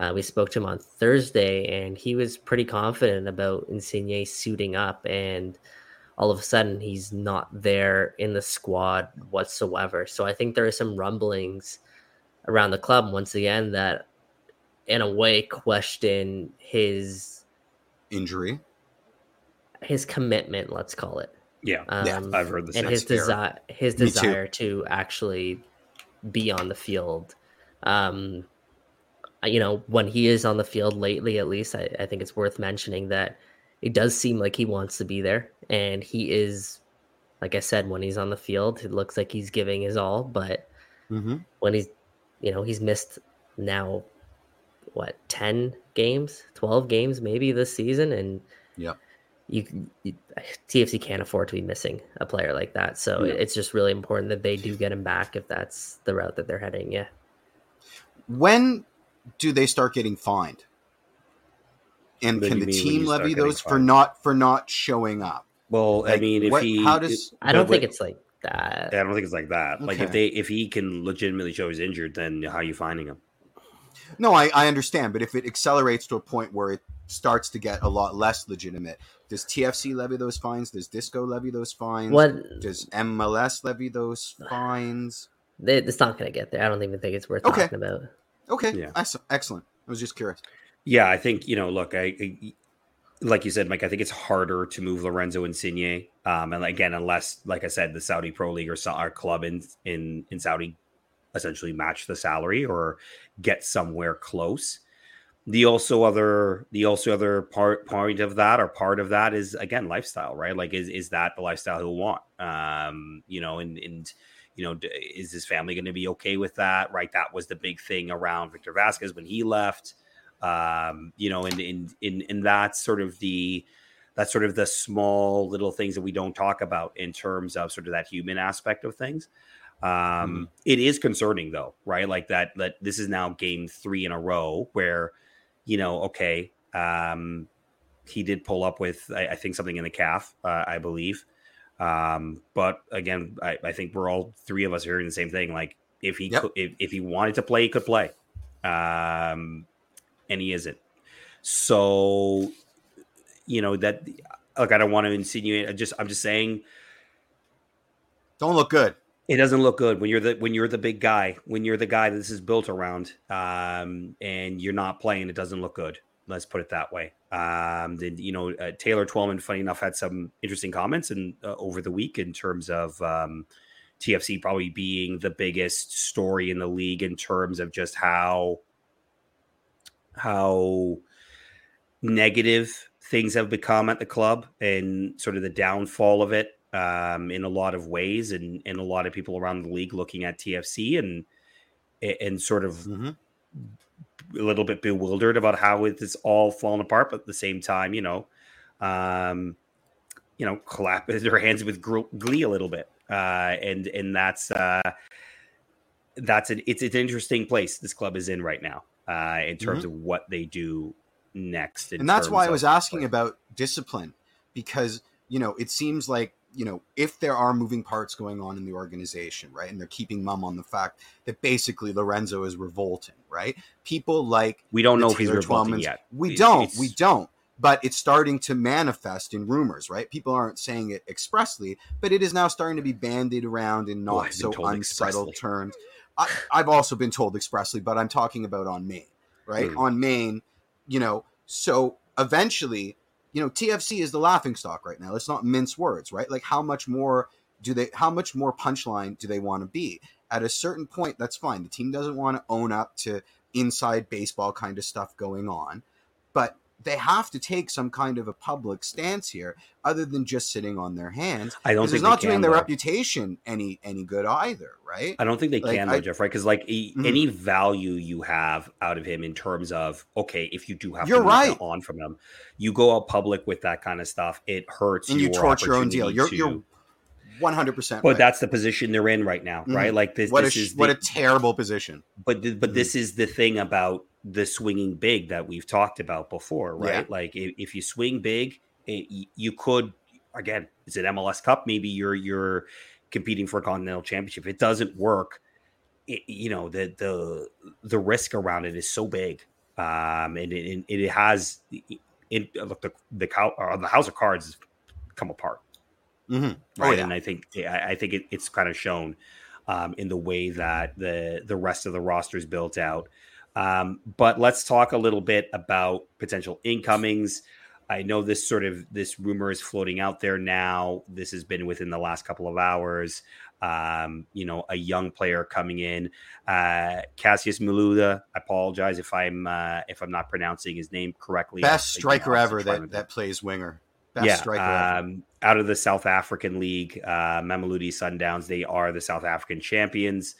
uh, we spoke to him on Thursday, and he was pretty confident about Insigne suiting up. And all of a sudden, he's not there in the squad whatsoever. So I think there are some rumblings around the club once again that, in a way, question his injury, his commitment. Let's call it. Yeah, um, yeah, I've heard this. And his desire, his desire to actually be on the field. Um, you know, when he is on the field lately, at least, I, I think it's worth mentioning that it does seem like he wants to be there, and he is. Like I said, when he's on the field, it looks like he's giving his all. But mm-hmm. when he's, you know, he's missed now, what, ten games, twelve games, maybe this season, and yeah you, you, TFC can't afford to be missing a player like that. So yeah. it's just really important that they do get him back if that's the route that they're heading. Yeah. When do they start getting fined? And can the team levy those for not for not showing up? Well, like, I mean, if what, he, how does I don't think it's like that. I don't think it's like that. Okay. Like if they if he can legitimately show he's injured, then how are you finding him? No, I, I understand, but if it accelerates to a point where it starts to get a lot less legitimate, does TFC levy those fines? Does Disco levy those fines? What does MLS levy those fines? it's not going to get there. I don't even think it's worth okay. talking about. Okay, yeah, excellent. I was just curious. Yeah, I think you know. Look, I, I like you said, Mike. I think it's harder to move Lorenzo Insigne, um, and again, unless, like I said, the Saudi Pro League or our club in in in Saudi essentially match the salary or get somewhere close the also other the also other part point of that or part of that is again lifestyle right like is is that the lifestyle he'll want um you know and and you know is his family going to be okay with that right that was the big thing around victor vasquez when he left um you know and in in in that's sort of the that's sort of the small little things that we don't talk about in terms of sort of that human aspect of things um mm. it is concerning though right like that that this is now game three in a row where you know, okay, um, he did pull up with, I, I think, something in the calf, uh, I believe. Um, but again, I, I, think we're all three of us hearing the same thing. Like, if he yep. could, if, if he wanted to play, he could play. Um, and he isn't. So, you know that like I don't want to insinuate. I just I'm just saying Don't look good. it doesn't look good when you're the when you're the big guy when you're the guy that this is built around um, and you're not playing. It doesn't look good. Let's put it that way. Um, then you know uh, Taylor Twellman, funny enough, had some interesting comments and uh, over the week in terms of um, TFC probably being the biggest story in the league in terms of just how how negative things have become at the club and sort of the downfall of it um, in a lot of ways, and and a lot of people around the league looking at TFC and and sort of Mhm. A little bit bewildered about how it is all fallen apart, but at the same time, you know, um, you know, clap their hands with glee a little bit, uh, and and that's uh, that's an it's, it's an interesting place this club is in right now uh, in terms of what they do next, Mm-hmm. and that's why I was asking about discipline because you know it seems like you know if there are moving parts going on in the organization, right, and they're keeping mum on the fact that basically Lorenzo is revolting, right? People like We don't know if he's revolting Twellmans- yet. We It- don't. it's- We don't. But it's starting to manifest in rumors, right? People aren't saying it expressly, but it is now starting to be bandied around in Oh, not so unsettled terms. I, I've also been told expressly, but I'm talking about on Maine, right? Hmm. On Maine, you know, so eventually, you know, TFC is the laughing stock right now. Let's not mince words, right? Like how much more do they how much more punchline do they want to be? At a certain point, that's fine. The team doesn't want to own up to inside baseball kind of stuff going on, but they have to take some kind of a public stance here, other than just sitting on their hands. I don't think it's not doing can, their though. reputation any any good either, right? I don't think they Like, can though, I- Jeff. Right? Because like Mhm. any value you have out of him in terms of okay, if you do have You're right. on from him, you go out public with that kind of stuff. It hurts and you torch your own deal. You're to- you're one hundred percent. But that's the position they're in right now, right? Mhm. Like this. what a this sh- is what the- a terrible position. but th- but Mhm. this is the thing about the swinging big that we've talked about before, right? Yeah. Like if, if you swing big, it, you could again, it's an MLS Cup. Maybe you're you're competing for a continental championship. If it doesn't work, it, you know the the the risk around it is so big, um, and it, it, has it look the the, cow, uh, the house of cards has come apart Mhm. Oh, right? yeah. And I think I I think it, it's kind of shown um, in the way that the the rest of the roster is built out. Um, but let's talk a little bit about potential incomings. I know this sort of this rumor is floating out there now. This has been within the last couple of hours. Um, you know, a young player coming in, uh, Cassius Mailula. I apologize if I'm uh, if I'm not pronouncing his name correctly. Best striker ever that, that plays winger. Best yeah, striker ever. um, out of the South African League, uh, Mamelodi Sundowns. They are the South African champions.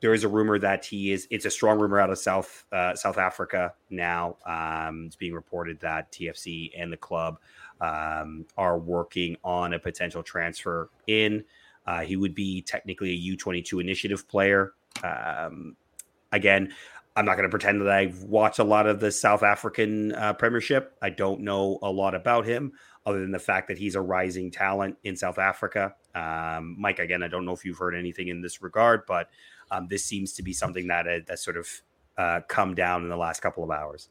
There is a rumor that he is. It's a strong rumor out of South uh, South Africa now. Um, it's being reported that TFC and the club um, are working on a potential transfer in. Uh, he would be technically a U twenty two initiative player. Um, again, I'm not going to pretend that I've watched a lot of the South African uh, Premiership. I don't know a lot about him other than the fact that he's a rising talent in South Africa. Um, Mike, again, I don't know if you've heard anything in this regard, but um, this seems to be something that uh, that sort of uh, come down in the last couple of hours.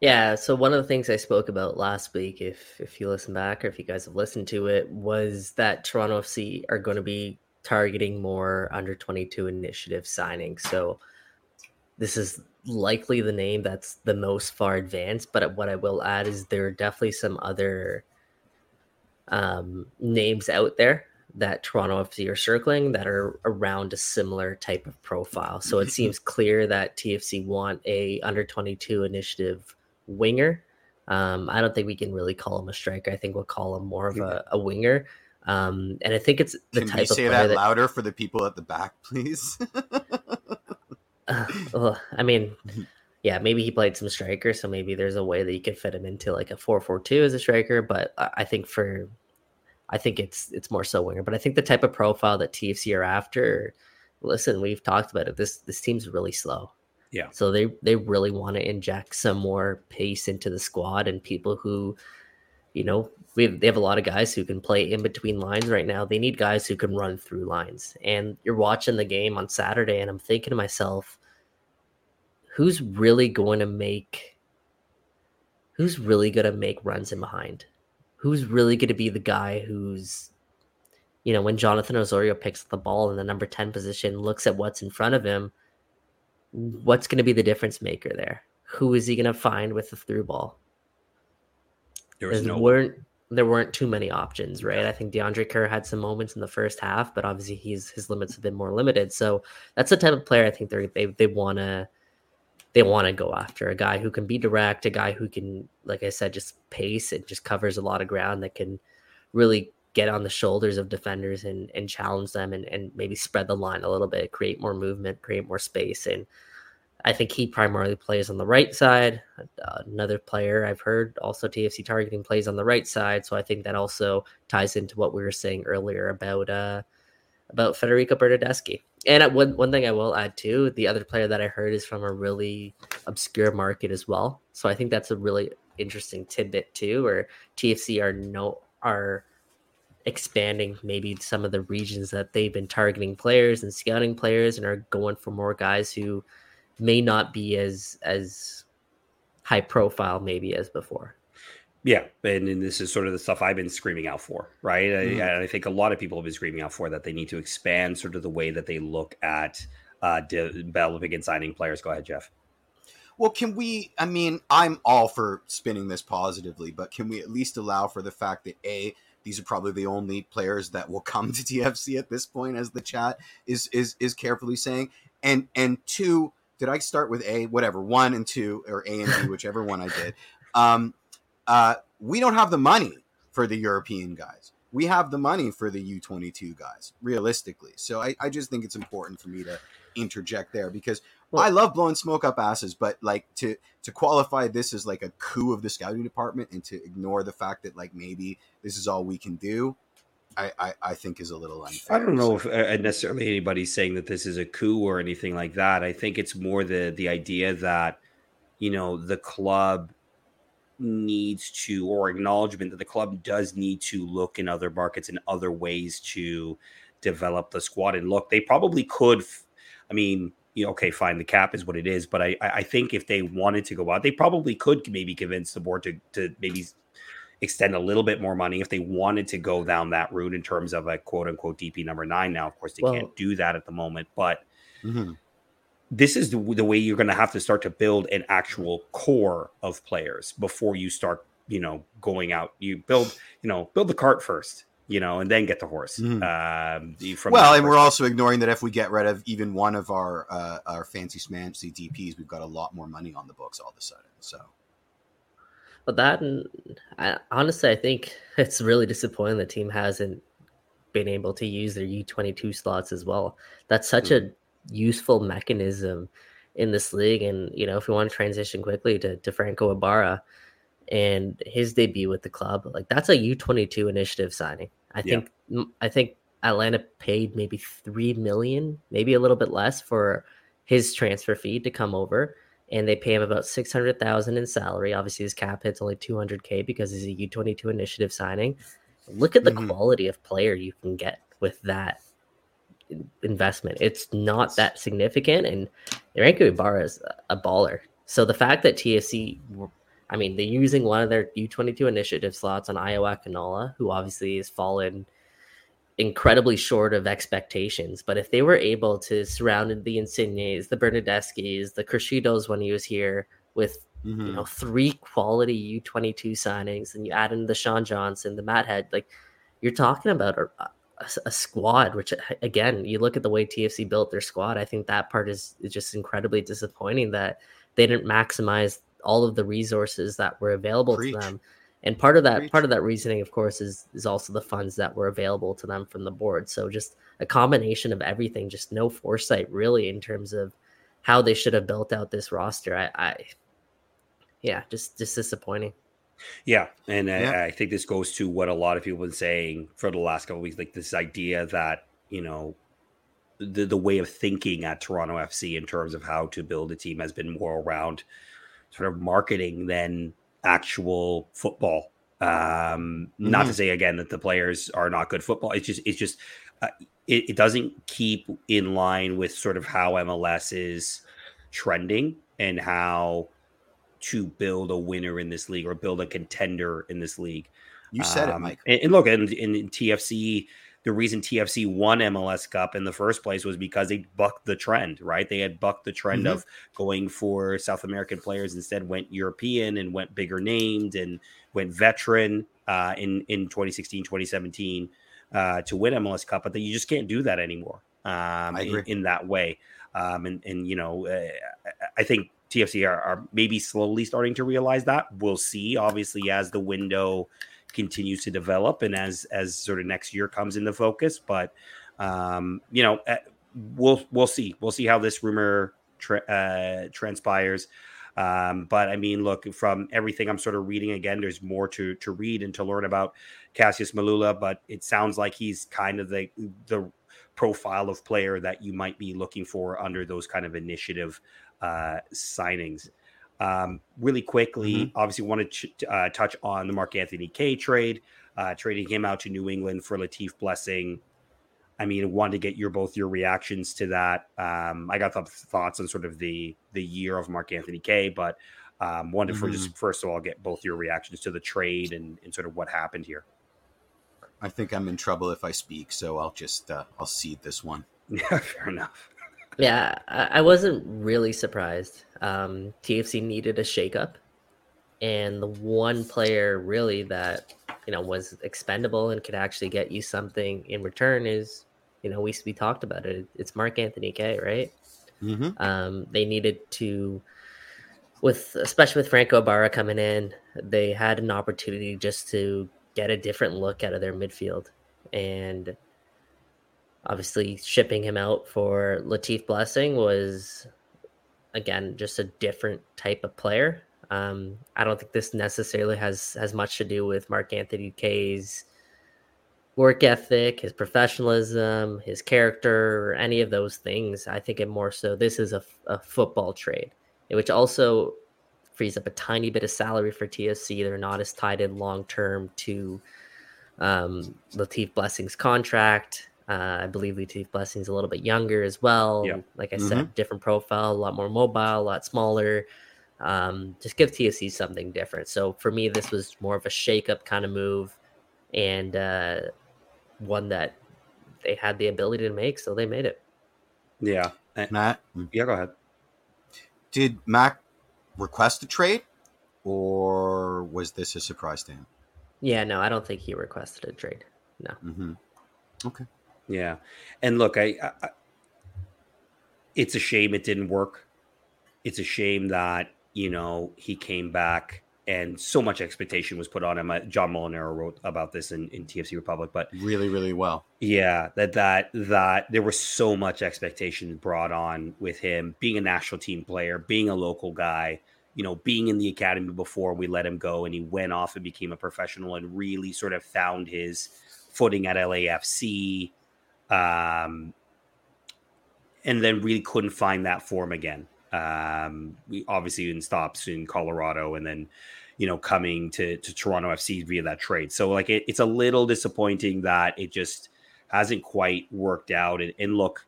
Yeah, so one of the things I spoke about last week, if if you listen back or if you guys have listened to it, was that Toronto FC are going to be targeting more under 22 initiative signings. So this is likely the name that's the most far advanced, but what I will add is there are definitely some other um, names out there that Toronto FC are circling that are around a similar type of profile. So it seems clear that TFC want a under 22 initiative winger. Um, I don't think we can really call him a striker. I think we'll call him more of a, a winger. Um, and I think it's the Can type of say that, that, louder for the people at the back, please? Ugh, I mean, mm-hmm. yeah, maybe he played some striker, so maybe there's a way that you could fit him into like a four four two as a striker. But I I think for, I think it's it's more so winger. But I think the type of profile that TFC are after. Listen, we've talked about it. This this team's really slow. Yeah. So they they really want to inject some more pace into the squad and people who, you know, we have, they have a lot of guys who can play in between lines right now. They need guys who can run through lines. And you're watching the game on Saturday, and I'm thinking to myself, who's really going to make who's really going to make runs in behind? Who's really going to be the guy who's, you know, when Jonathan Osorio picks the ball in the number 10 position, looks at what's in front of him, what's going to be the difference maker there? Who is he going to find with the through ball? There was There no weren't there weren't too many options, right? I think DeAndre Kerr had some moments in the first half, but obviously he's his limits have been more limited. So that's the type of player I think they they they want to they want to go after a guy who can be direct, a guy who can, like I said, just pace and just covers a lot of ground that can really get on the shoulders of defenders and and challenge them and and maybe spread the line a little bit, create more movement, create more space and. I think he primarily plays on the right side. Another player I've heard also TFC targeting plays on the right side, so I think that also ties into what we were saying earlier about uh, about Federico Bernardeschi. And one one thing I will add too, the other player that I heard is from a really obscure market as well. So I think that's a really interesting tidbit too, where TFC are no are expanding maybe some of the regions that they've been targeting players and scouting players and are going for more guys who may not be as as high profile maybe as before. Yeah, and, and this is sort of the stuff I've been screaming out for, right? Mhm. I, and I think a lot of people have been screaming out for that they need to expand sort of the way that they look at uh, developing and signing players. Go ahead, Jeff. Well, can we? I mean, I'm all for spinning this positively, but can we at least allow for the fact that a these are probably the only players that will come to TFC at this point, as the chat is is is carefully saying, and and two, did I start with a whatever one and two or a and b, whichever one I did? Um, uh, we don't have the money for the European guys. We have the money for the U22 guys, realistically. So I, I just think it's important for me to interject there because Well- I love blowing smoke up asses, but like to to qualify this as like a coup of the scouting department and to ignore the fact that like maybe this is all we can do, I I, I think is a little unfair. I don't know So- if uh, necessarily anybody's saying that this is a coup or anything like that. I think it's more the the idea that you know the club needs to or acknowledgement that the club does need to look in other markets and other ways to develop the squad and look they probably could i mean you know, okay fine the cap is what it is but i i I think if they wanted to go out they probably could maybe convince the board to to maybe extend a little bit more money if they wanted to go down that route in terms of a quote unquote DP number nine. Now, of course, they Well- can't do that at the moment, but Mhm. this is the, the way you're going to have to start to build an actual core of players before you start, you know, going out. You build, you know, build the cart first, you know, and then get the horse. Mhm. Um, from well, and we're also ignoring that if we get rid of even one of our uh, our fancy smancy DPs, we've got a lot more money on the books all of a sudden. So But that, and I, honestly, I think it's really disappointing the team hasn't been able to use their U22 slots as well. That's such hmm. a useful mechanism in this league. And, you know, if we want to transition quickly to, to Franco Ibarra and his debut with the club, like that's a U22 initiative signing. I Yeah. think, I think Atlanta paid maybe 3 million, maybe a little bit less for his transfer fee to come over and they pay him about 600,000 in salary. Obviously his cap hit's only 200k because he's a U22 initiative signing. Look at the Mhm. quality of player you can get with that investment. It's not that significant and Franco Ibarra is a- a baller. So the fact that TFC I mean, they're using one of their U22 initiative slots on Iowa Canola, who obviously has fallen incredibly short of expectations. But if they were able to surround the Insignes, the Bernardeschis, the Criscitos when he was here with mhm. you know three quality U22 signings, and you add in the Sean Johnson, the Matt Head, like you're talking about a, a, a squad. Which again, you look at the way TFC built their squad. I think that part is, is just incredibly disappointing that they didn't maximize all of the resources that were available Preach. to them. And part of that part of that reasoning, of course, is is also the funds that were available to them from the board. So just a combination of everything, just no foresight really in terms of how they should have built out this roster. I, I yeah, just just disappointing. Yeah, and I- Yeah. I, think this goes to what a lot of people have been saying for the last couple of weeks, like this idea that you know the the way of thinking at Toronto FC in terms of how to build a team has been more around sort of marketing than actual football. Um, Not to say again that the players are not good football. It's just it's just uh, it, it doesn't keep in line with sort of how MLS is trending and how to build a winner in this league or build a contender in this league. You said Um, it, Mike. And, and look, in, in, in TFC, the reason TFC won MLS Cup in the first place was because they bucked the trend, right? They had bucked the trend Mhm. of going for South American players, instead went European and went bigger named and went veteran uh, in in 2016, 2017 uh, to win MLS Cup. But you just can't do that anymore um, in, in that way. Um, and and you know, uh, I- I think TFC are, are maybe slowly starting to realize that. We'll see. Obviously, as the window continues to develop and as as sort of next year comes into focus, but um, you know, uh, we'll we'll see. We'll see how this rumor tra- uh, transpires. Um, but I mean, look, from everything I'm sort of reading again, there's more to to read and to learn about Cassius Mailula. But it sounds like he's kind of the the profile of player that you might be looking for under those kind of initiative uh, signings. Um, really quickly, obviously, want to ch- uh, touch on the Mark Anthony Kaye trade, uh, trading him out to New England for Latif Blessing. I mean, wanted to get your both your reactions to that. Um, I got th- thoughts on sort of the the year of Mark Anthony Kaye, but um, wanted for just first of all get both your reactions to the trade and, and sort of what happened here. I think I'm in trouble if I speak, so I'll just uh, I'll cede this one. Yeah, fair enough. Yeah, I, I wasn't really surprised. Um, TFC needed a shakeup, and the one player really that you know was expendable and could actually get you something in return is you know we we talked about it. It's Mark Anthony Kaye, right? Mm-hmm. Um, they needed to, with especially with Franco Ibarra coming in, they had an opportunity just to get a different look out of their midfield, and obviously shipping him out for Latif Blessing was again just a different type of player. Um, I don't think this necessarily has has much to do with Mark Anthony Kaye's work ethic, his professionalism, his character, or any of those things. I think it more so this is a, a football trade, which also frees up a tiny bit of salary for TFC. They're not as tied in long term to um, Latif Blessing's contract. Uh, I believe Latif Blessing's a little bit younger as well. Yeah. Like I said, different profile, a lot more mobile, a lot smaller. Um, just give TFC something different. So for me, this was more of a shake-up kind of move, and uh, one that they had the ability to make, so they made it. Yeah. And- Matt, yeah, go ahead. did Mac request a trade, or was this a surprise to him? Yeah, no, I don't think he requested a trade. Mm-hmm. Okay. Yeah, and look, I, I, it's a shame it didn't work. It's a shame that you know he came back and so much expectation was put on him. John Molinaro wrote about this in, in TFC Republic, but Really, really well. yeah, that that that there was so much expectation brought on with him being a national team player, being a local guy, you know, being in the academy before we let him go, and he went off and became a professional and really sort of found his footing at LAFC, um, and then really couldn't find that form again. Um, we obviously in stops in Colorado, and then you know coming to to Toronto FC via that trade. So like it, it's a little disappointing that it just hasn't quite worked out. And, and look,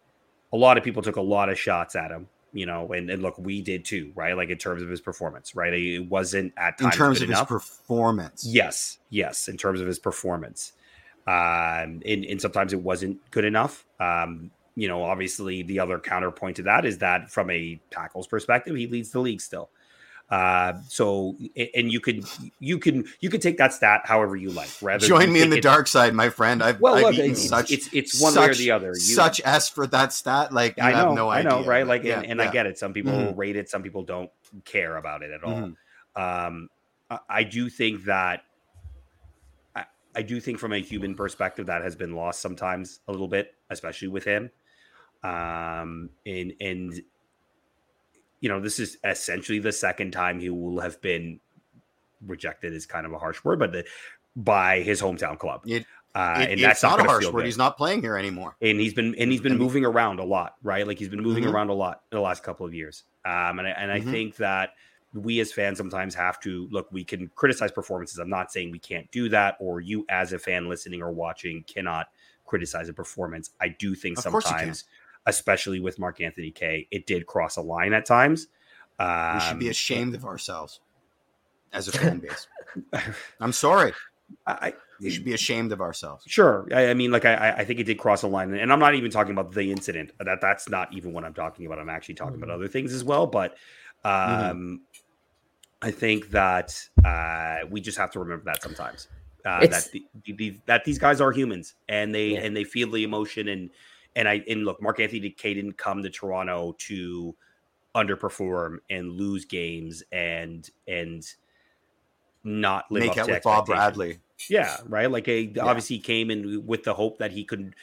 a lot of people took a lot of shots at him. You know, and, and look, we did too, right? Like in terms of his performance, right? It wasn't at times In terms of enough. his performance, Yes, yes, in terms of his performance. Um, and, and sometimes it wasn't good enough. Um, you know, obviously the other counterpoint to that is that from a tackles perspective, he leads the league still. Uh, so and you could you can you can take that stat however you like. Rather join me in the it's- dark side, my friend. I've, Well, I've look, eaten it's, such it's it's one way or the other. You, such s for that stat. Like I have know, no I idea. know, right? Like, yeah, and, and yeah. I get it. Some people Mhm. rate it, some people don't care about it at all. Mhm. Um, I, I do think that I, do think from a human perspective that has been lost sometimes a little bit, especially with him. Um, and and you know, this is essentially the second time he will have been rejected is kind of a harsh word, but the, by his hometown club. It- uh, It- and it's that's not, a harsh word. good He's not playing here anymore. and he's been and he's been I mean- moving around a lot, right? Like he's been moving Mhm. around a lot in the last couple of years. Um, and I, and I Mhm. think that we as fans sometimes have to look. We can criticize performances. I'm not saying we can't do that, or you as a fan listening or watching cannot criticize a performance. I do think Of course you can. sometimes, especially with Mark Anthony Kaye, it did cross a line at times. Um, we should be ashamed of ourselves as a fan base. I'm sorry. I, We should be ashamed of ourselves. Sure. I, I mean, like I, I think it did cross a line, and I'm not even talking about the incident. That that's not even what I'm talking about. I'm actually talking about other things as well. But um, Mm-hmm. I think that uh, we just have to remember that sometimes uh, that the, the, the- that these guys are humans and they Yeah. and they feel the emotion and and I and look, Mark Anthony Kaye didn't come to Toronto to underperform and lose games and and not live Make up out to with Bob. Bradley. Yeah, right. Like a obviously he came in with the hope that he could,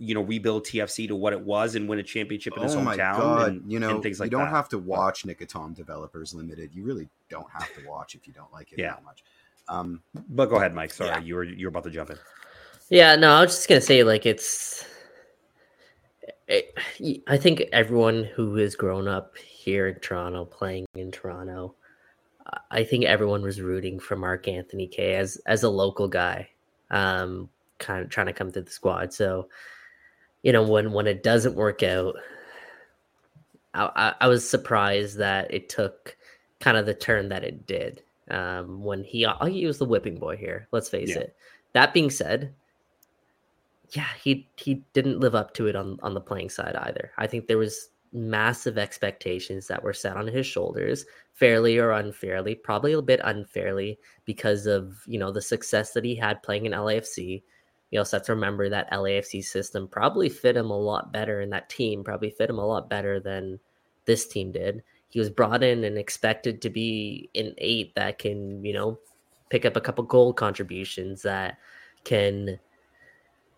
you know, rebuild TFC to what it was and win a championship in his Oh my hometown. god! and, you know, and things like you don't that. have to watch Nicotom Developers Limited. You really don't have to watch if you don't like it Yeah. that much. Um, But go ahead, Mike. Sorry, Yeah. you were you were about to jump in. Yeah, no, I was just gonna say like it's. It, I think everyone who has grown up here in Toronto, playing in Toronto, I think everyone was rooting for Mark Anthony Kaye as as a local guy, um, kind of trying to come through the squad. So, you know, when when it doesn't work out, I, I, was surprised that it took kind of the turn that it did. Um, when he, I'll use the whipping boy here. Let's face Yeah. it. That being said, yeah, he he didn't live up to it on on the playing side either. I think there was massive expectations that were set on his shoulders, fairly or unfairly, probably a bit unfairly because of you know the success that he had playing in LAFC. You also have to remember that LAFC system probably fit him a lot better, and that team probably fit him a lot better than this team did. He was brought in and expected to be an eight that can, you know, pick up a couple goal contributions that can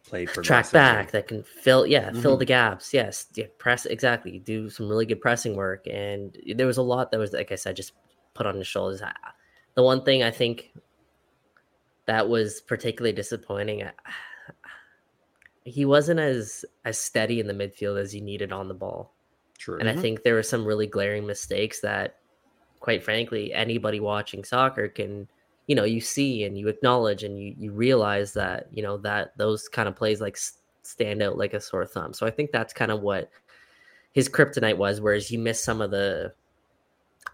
Play for track back that can fill yeah fill Mhm. the gaps. Yes yeah, press exactly. Do some really good pressing work. And there was a lot that was like i said just put on his shoulders. The one thing i think that was particularly disappointing he wasn't as as steady in the midfield as he needed on the ball True. and I Mhm. think there were some really glaring mistakes that, quite frankly, anybody watching soccer can, you know, you see and you acknowledge and you, you realize that, you know, that those kind of plays like stand out like a sore thumb. So I think that's kind of what his kryptonite was, whereas you miss some of the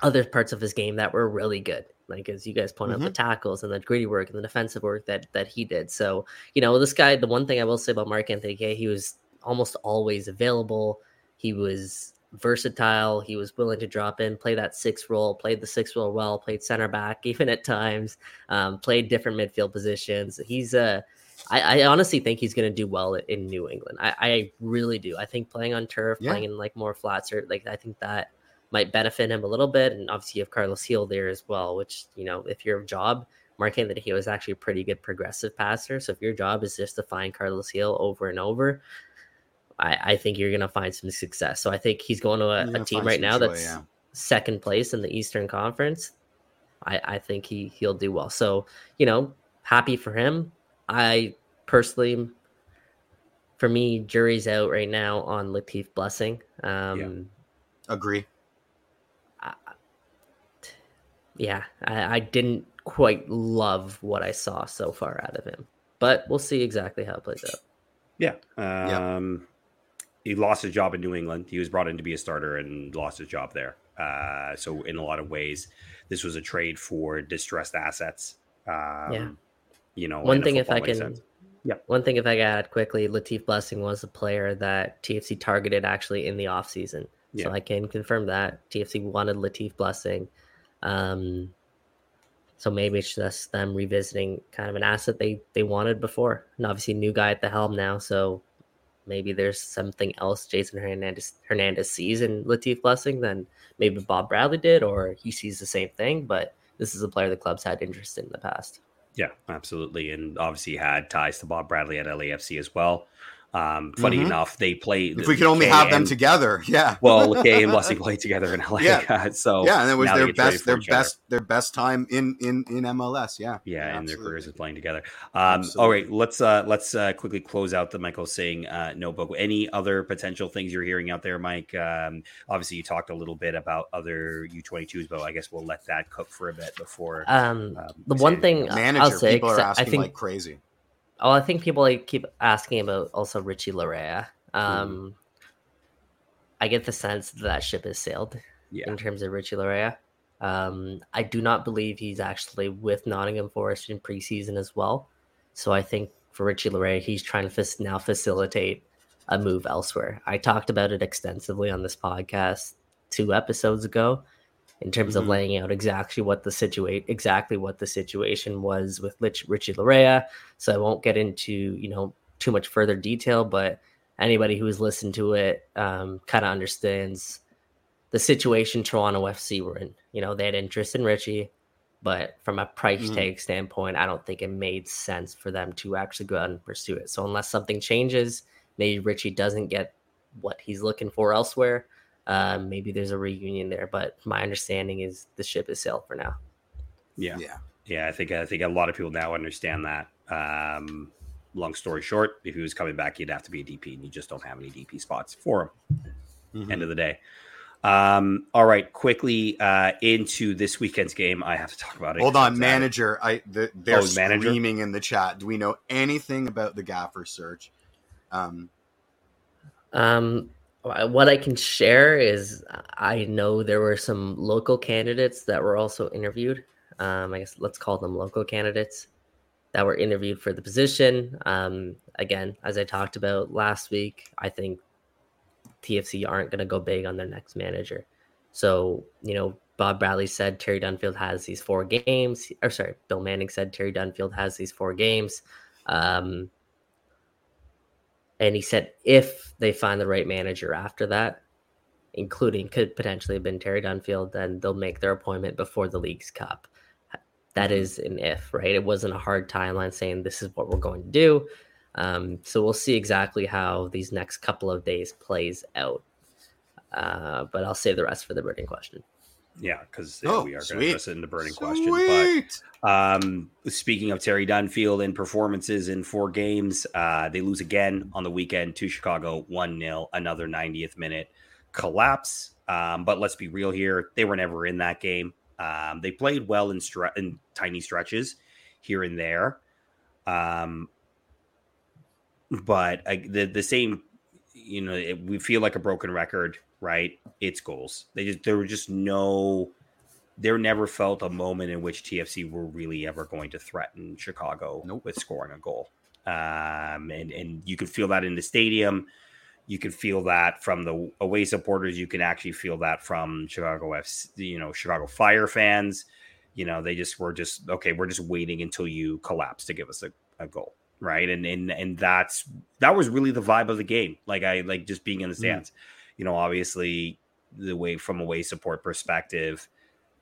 other parts of his game that were really good. Like as you guys point out, the tackles and the gritty work and the defensive work that that he did. So, you know, this guy, the one thing I will say about Mark Anthony Kaye, he was almost always available. He was versatile. He was willing to drop in, play that six role, played the six role well, played center back even at times, um, played different midfield positions. He's a I, I honestly think he's going to do well in New England. I, I really do. I think playing on turf, Yeah. playing in like more flats, or like I think that might benefit him a little bit. And obviously, you have Carles Gil there as well, which you know, if your job, Mark Anthony Heel is actually a pretty good progressive passer. So if your job is just to find Carles Gil over and over, I, I think you're going to find some success. So I think he's going to a, a team right now joy, that's yeah. second place in the Eastern Conference. I, I think he he'll do well. So you know, happy for him. I personally, for me, jury's out right now on Latif Blessing. Um, Agree. Yeah, I, I didn't quite love what I saw so far out of him, but we'll see exactly how it plays out. Yeah. Um, He lost his job in New England. He was brought in to be a starter and lost his job there. Uh, so in a lot of ways, this was a trade for distressed assets. Um, Yeah. You know, One thing, if I can, sense. Yeah. one thing if I can add quickly, Latif Blessing was a player that TFC targeted actually in the offseason. Yeah. So I can confirm that TFC wanted Latif Blessing. Um, so maybe it's just them revisiting kind of an asset they they wanted before, and obviously new guy at the helm now. So maybe there's something else Jason Hernandez Hernandez sees in Latif Blessing than maybe Bob Bradley did, or he sees the same thing. But this is a player the club's had interest in, in the past. Yeah, absolutely. And obviously had ties to Bob Bradley at LAFC as well. Um, funny Mhm. enough, they played. If we could only Kaye have them and- together, yeah. Well, Kaye and Blessing played together in LA. Yeah. so yeah, and it was their best, their each other. best, their best time in in in MLS. Yeah, yeah, and their careers is playing together. Um, all Absolutely. right, let's uh, let's uh, quickly close out the Michael Singh uh, notebook. Any other potential things you're hearing out there, Mike? Um, obviously, you talked a little bit about other U22s, but I guess we'll let that cook for a bit before. Um, um, the one thing else. Manager, I'll say, people are 'cause I asking think like crazy. Oh, I think people like keep asking about also Richie Laryea. Um, I get the sense that, that ship has sailed. Yeah. in terms of Richie Laryea. Um, I do not believe he's actually with Nottingham Forest in preseason as well. So I think for Richie Laryea, he's trying to now facilitate a move elsewhere. I talked about it extensively on this podcast two episodes ago in terms Mhm. of laying out exactly what the situate exactly what the situation was with Rich, Richie Laryea. So I won't get into you know too much further detail, but anybody who's listened to it um, kind of understands the situation Toronto FC were in. You know, they had interest in Richie, but from a price Mhm. tag standpoint, I don't think it made sense for them to actually go out and pursue it. So unless something changes, maybe Richie doesn't get what he's looking for elsewhere. Um, maybe there's a reunion there, but my understanding is the ship is sailed for now. Yeah. Yeah. Yeah, I think I think a lot of people now understand that. Um, long story short, if he was coming back, he'd have to be a DP, and you just don't have any DP spots for him. Mhm. End of the day. Um, all right, quickly uh, into this weekend's game. I have to talk about it. Hold on, It's, uh, manager. I the, they're Oh, manager? screaming in the chat. Do we know anything about the gaffer search? Um, Um, what I can share is I know there were some local candidates that were also interviewed. Um, I guess let's call them local candidates that were interviewed for the position. Um, again, as I talked about last week, I think TFC aren't going to go big on their next manager. So, you know, Bob Bradley said Terry Dunfield has these four games, or sorry, Bill Manning said Terry Dunfield has these four games. Um, and he said if they find the right manager after that, including could potentially have been Terry Dunfield, then they'll make their appointment before the Leagues Cup. That is an if, right? It wasn't a hard timeline saying this is what we're going to do. Um, so we'll see exactly how these next couple of days plays out. Uh, but I'll save the rest for the burning question. Yeah, because Oh, we are going to sweet. address it in the burning question. But Um, speaking of Terry Dunfield and performances in four games, uh, they lose again on the weekend to Chicago 1 0, another 90th minute collapse. Um, but let's be real here. They were never in that game. Um, they played well in, stre- in tiny stretches here and there. Um, but uh, the, the same, you know, it, we feel like a broken record, right? It's goals. They just, there were just no there never felt a moment in which TFC were really ever going to threaten Chicago Nope. with scoring a goal. Um, and and you could feel that in the stadium. You could feel that from the away supporters. You can actually feel that from Chicago FC, you know, Chicago Fire fans. You know, they just were just okay. We're just waiting until you collapse to give us a, a goal, right? And and and that's that was really the vibe of the game. Like I like just being in the Mm. You know, obviously the way from a way support perspective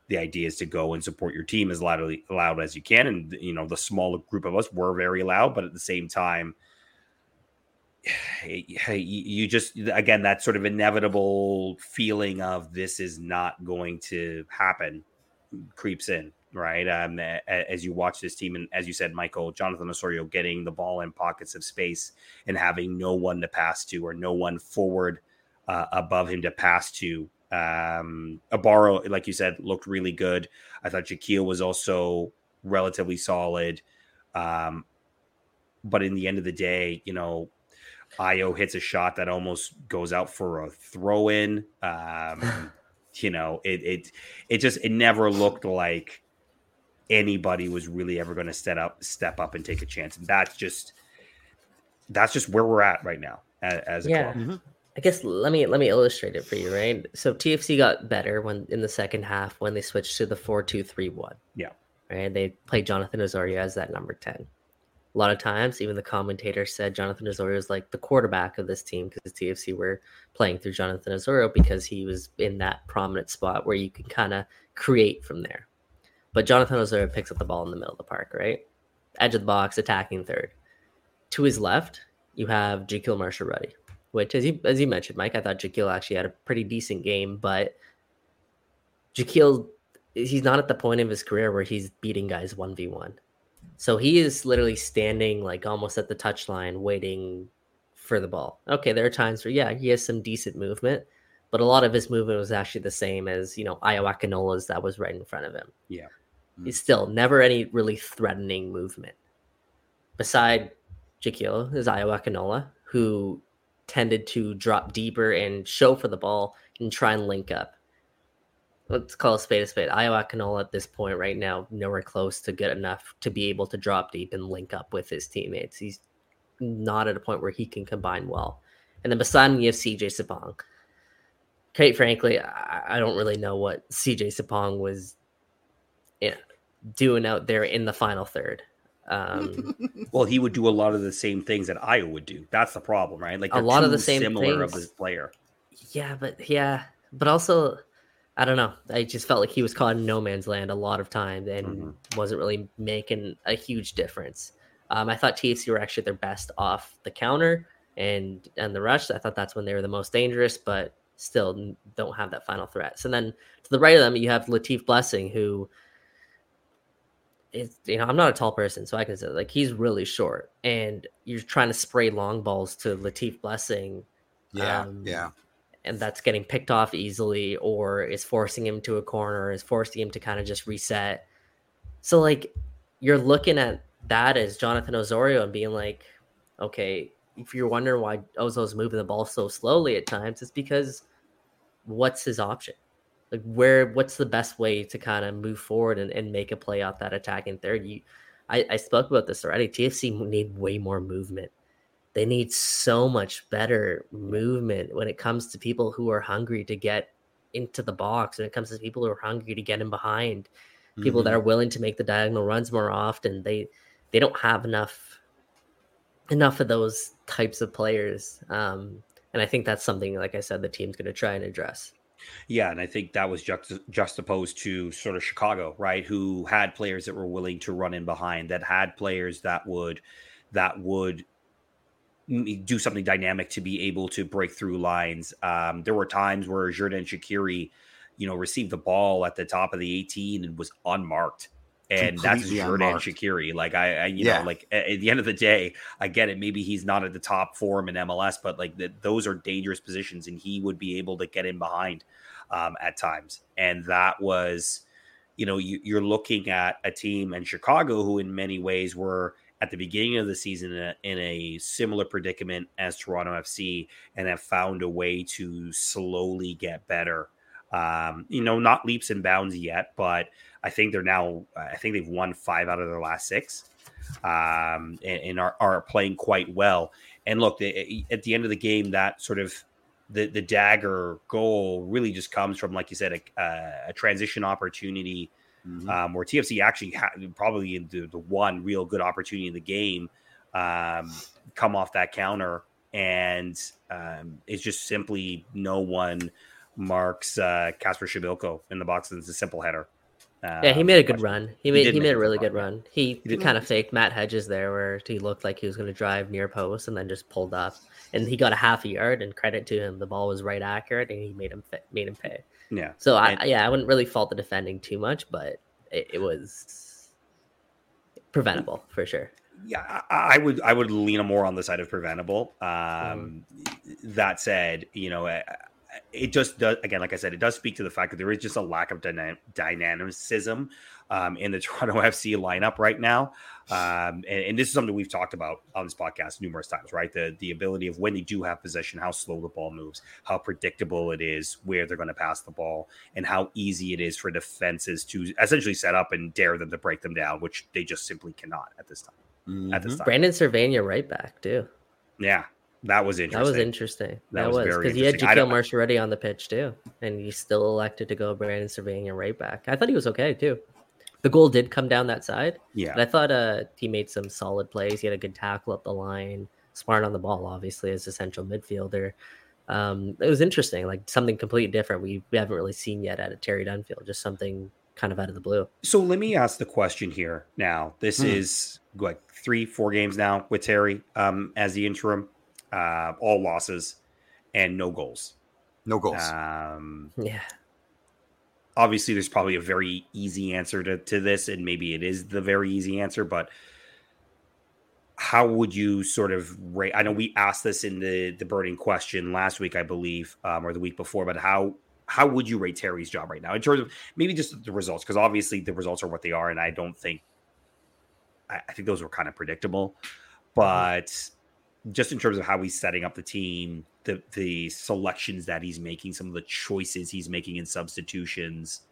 the idea is to go and support your team as loudly loud as you can. And you know the small group of us were very loud but at the same time you just again that sort of inevitable feeling of this is not going to happen creeps in right? Um, as you watch this team and as you said michael jonathan osorio getting the ball in pockets of space and having no one to pass to or no one forward uh, above him to pass to um Ibarra, like you said, looked really good. I thought Jahkeele was also relatively solid. Um, but in the end of the day, you know, Ayo hits a shot that almost goes out for a throw in. Um, you know, it it it just it never looked like anybody was really ever going to step up step up and take a chance. And that's just that's just where we're at right now as, as a Yeah. club. Mhm. I guess let me let me illustrate it for you, right? So TFC got better when in the second half when they switched to the four two three one. Yeah. Right. They played Jonathan Osorio as that number 10. A lot of times, even the commentator said Jonathan Osorio is like the quarterback of this team because TFC were playing through Jonathan Osorio because he was in that prominent spot where you can kind of create from there. But Jonathan Osorio picks up the ball in the middle of the park, right? Edge of the box, attacking third. To his left, you have Jahkeele Marshall-Rutty which as you as you mentioned, Mike, I thought Jahkeele actually had a pretty decent game, but Jahkeele he's not at the point of his career where he's beating guys 1v1. So he is literally standing like almost at the touchline waiting for the ball. Okay, there are times where yeah, he has some decent movement, but a lot of his movement was actually the same as, you know, Ayo Akinola's that was right in front of him. Yeah. Mm. He's still never any really threatening movement. Beside Jahkeele is Iowakanola, who tended to drop deeper and show for the ball and try and link up. let's call a spade a spade. Ayo at this point right now nowhere close to good enough to be able to drop deep and link up with his teammates. He's not at a point where he can combine well. And then beside him, you have CJ Sapong. Quite frankly, I, I don't really know what CJ Sapong was you know, doing out there in the final third. Um, well, he would do a lot of the same things that Ayo would do. That's the problem, right? Like a lot of the same similar things. of this player. Yeah, but yeah, but also I don't know. I just felt like he was caught in no man's land a lot of times and mm-hmm. wasn't really making a huge difference. Um, I thought TFC were actually their best off the counter and and the rush. I thought that's when they were the most dangerous, but still don't have that final threat. So then to the right of them, you have Latif Blessing, who is you know I'm not a tall person, so I can say like he's really short, and you're trying to spray long balls to Latif Blessing. Yeah, um, yeah and that's getting picked off easily or is forcing him to a corner is forcing him to kind of just reset so like you're looking at that as jonathan osorio and being like okay if you're wondering why Oso's moving the ball so slowly at times it's because what's his option like where what's the best way to kind of move forward and, and make a play off that attack in third? You I, I spoke about this already. Tfc need way more movement. They need so much better movement when it comes to people who are hungry to get into the box when it comes to people who are hungry to get in behind people mm-hmm. that are willing to make the diagonal runs more often. They they don't have enough enough of those types of players um and i think that's something like i said the team's going to try and address yeah, and I think that was just juxtaposed to sort of Chicago, right? Who had players that were willing to run in behind, that had players that would that would do something dynamic to be able to break through lines. Um, there were times where Xherdan Shaqiri, you know, received the ball at the top of the 18 and was unmarked. And that's Xherdan Shaqiri. Like I, I you yeah. know, like at, at, the end of the day, I get it. Maybe he's not at the top form in MLS, but like the, those are dangerous positions, and he would be able to get in behind um, at times. And that was, you know, you, you're looking at a team in Chicago who, in many ways, were at the beginning of the season in a, in a, similar predicament as Toronto FC and have found a way to slowly get better. Um, you know, not leaps and bounds yet, but I think they're now, I think they've won five out of their last six um, and, and are, are, playing quite well. And look, they, at the end of the game, that sort of the, the dagger goal really just comes from, like you said, a, a transition opportunity mm-hmm. um, where TFC actually had probably the, the one real good opportunity in the game um, come off that counter, and um, it's just simply no one marks uh, Kacper Przybyłko in the box. and It's a simple header. Yeah, he made a good run. He made he, he made a really good run. run. He, he kind of faked Matt Hedges there, where he looked like he was going to drive near post and then just pulled up, and he got a half a yard. And credit to him, the ball was right accurate, and he made him made him pay. Yeah. So and, I yeah I wouldn't really fault the defending too much, but it, it was preventable for sure. Yeah, I, I, would I would lean more on the side of preventable. Um, mm. That said, you know, it just does again, like I said, it does speak to the fact that there is just a lack of dyna- dynamicism um, in the Toronto FC lineup right now. Um, and, and, this is something we've talked about on this podcast numerous times, right? The the ability of when they do have possession, how slow the ball moves, how predictable it is where they're going to pass the ball, and how easy it is for defenses to essentially set up and dare them to break them down, which they just simply cannot at this time. Mm-hmm. At this mm-hmm. time, Brandon Servania right back too. Yeah, that was interesting. That was interesting. That, that was because he had Jahkeele Marsh-Rutty on the pitch too, and he still elected to go Brandon Servania right back. I thought he was okay too the goal did come down that side. Yeah. But I thought uh, he made some solid plays. He had a good tackle up the line, smart on the ball, obviously, as a central midfielder. Um, it was interesting, like something completely different we, we haven't really seen yet at a Terry Dunfield, just something kind of out of the blue. So let me ask the question here now. This hmm. is like three, four games now with Terry um, as the interim, uh, all losses and no goals. No goals. Um, yeah obviously there's probably a very easy answer to, to this and maybe it is the very easy answer but how would you sort of rate i know we asked this in the the burning question last week i believe um, or the week before but how how would you rate terry's job right now in terms of maybe just the results because obviously the results are what they are and i don't think I, I think those were kind of predictable but just in terms of how he's setting up the team the the selections that he's making, some of the choices he's making in substitutions.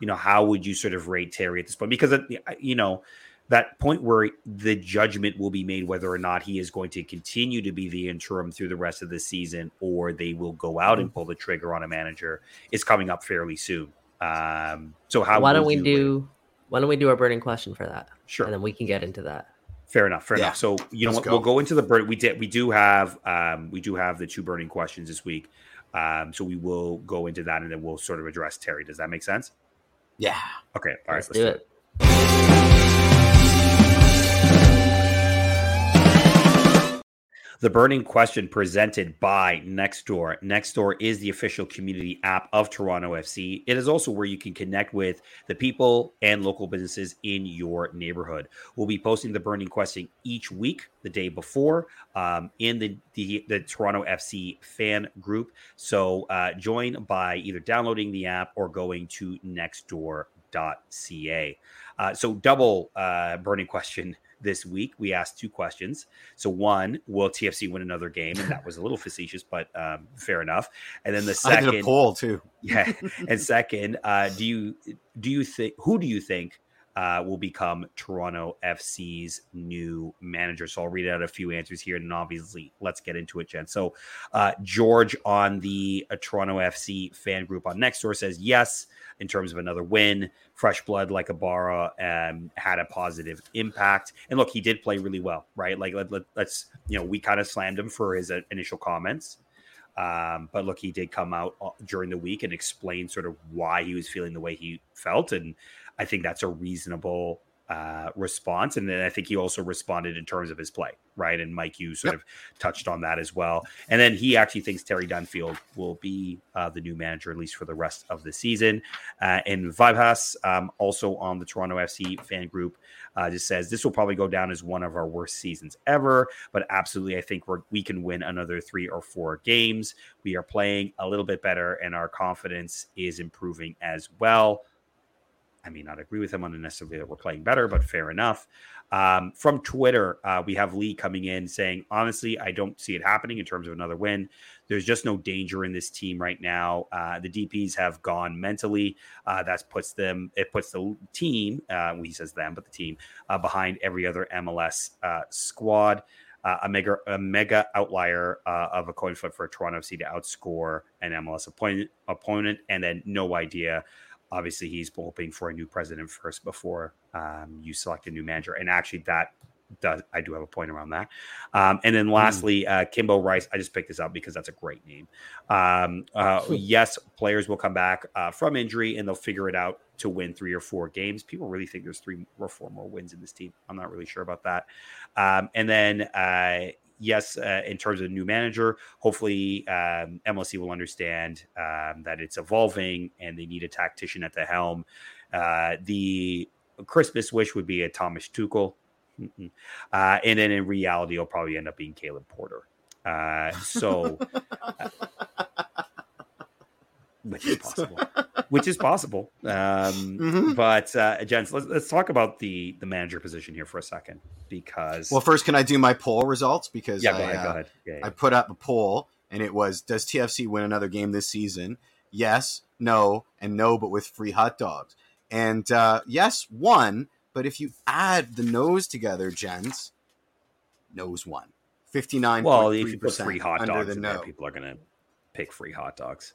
You know, how would you sort of rate Terry at this point? Because you know that point where the judgment will be made whether or not he is going to continue to be the interim through the rest of the season or they will go out and mm-hmm. pull the trigger on a manager is coming up fairly soon. Um, so how? Why don't we do? Rate? Why don't we do our burning question for that? Sure, and then we can get into that. Fair enough. Fair yeah. enough. So you know what? Go. We'll go into the burn. We did. We do have. Um, we do have the two burning questions this week. Um, so we will go into that and then we'll sort of address Terry. Does that make sense? Yeah. Okay. All let's right, let's do, do it. it. The burning question presented by Nextdoor. Nextdoor is the official community app of Toronto FC. It is also where you can connect with the people and local businesses in your neighborhood. We'll be posting the burning question each week, the day before, um, in the, the, the Toronto FC fan group. So uh, join by either downloading the app or going to nextdoor.ca. Uh, so double uh, burning question this week. We asked two questions. So one, will TFC win another game? And that was a little facetious, but um, fair enough. And then the second I did a poll too. yeah. And second, uh, do you do you think who do you think uh, will become Toronto FC's new manager. So I'll read out a few answers here, and obviously, let's get into it, Jen. So uh, George on the uh, Toronto FC fan group on Nextdoor says yes in terms of another win. Fresh blood like Ibarra um, had a positive impact, and look, he did play really well, right? Like let, us let, you know, we kind of slammed him for his uh, initial comments. Um, but look, he did come out uh, during the week and explain sort of why he was feeling the way he felt. And I think that's a reasonable uh, response. And then I think he also responded in terms of his play, right? And Mike, you sort yep. of touched on that as well. And then he actually thinks Terry Dunfield will be uh, the new manager, at least for the rest of the season. Uh, and Vibhas, um, also on the Toronto FC fan group, uh, just says this will probably go down as one of our worst seasons ever. But absolutely, I think we're, we can win another three or four games. We are playing a little bit better, and our confidence is improving as well. I may not agree with him on the necessarily that we're playing better, but fair enough. Um, from Twitter, uh, we have Lee coming in saying, honestly, I don't see it happening in terms of another win. There's just no danger in this team right now. Uh, the DPs have gone mentally. Uh, that puts them, it puts the team, uh, well, he says them, but the team uh, behind every other MLS uh, squad. Uh, a mega a mega outlier uh, of a coin flip for Toronto FC to outscore an MLS opponent, opponent, and then no idea obviously he's hoping for a new president first before um, you select a new manager. And actually, that does I do have a point around that. Um, and then hmm. lastly, mm. uh, Kimbo Rice. I just picked this up because that's a great name. Um, uh, yes, players will come back uh, from injury and they'll figure it out to win three or four games. People really think there's three or four more wins in this team. I'm not really sure about that. Um, and then uh, yes, uh, in terms of new manager, hopefully um, MLC will understand um, that it's evolving and they need a tactician at the helm. Uh, the Christmas wish would be a Thomas Tuchel. Uh, and then in reality, it'll probably end up being Caleb Porter. Uh, so, uh, which is possible. which is possible. Um, mm-hmm. But uh, gents, let's, let's talk about the the manager position here for a second because. Well, first, can I do my poll results? Because yeah, go I, ahead. Uh. Yeah, yeah. I put up a poll, and it was: Does TFC win another game this season? Yes, no, and no, but with free hot dogs. And uh, yes, one. But if you add the nose together, gents, nose one. 59. Well, if you put free hot dogs the in there, people are going to pick free hot dogs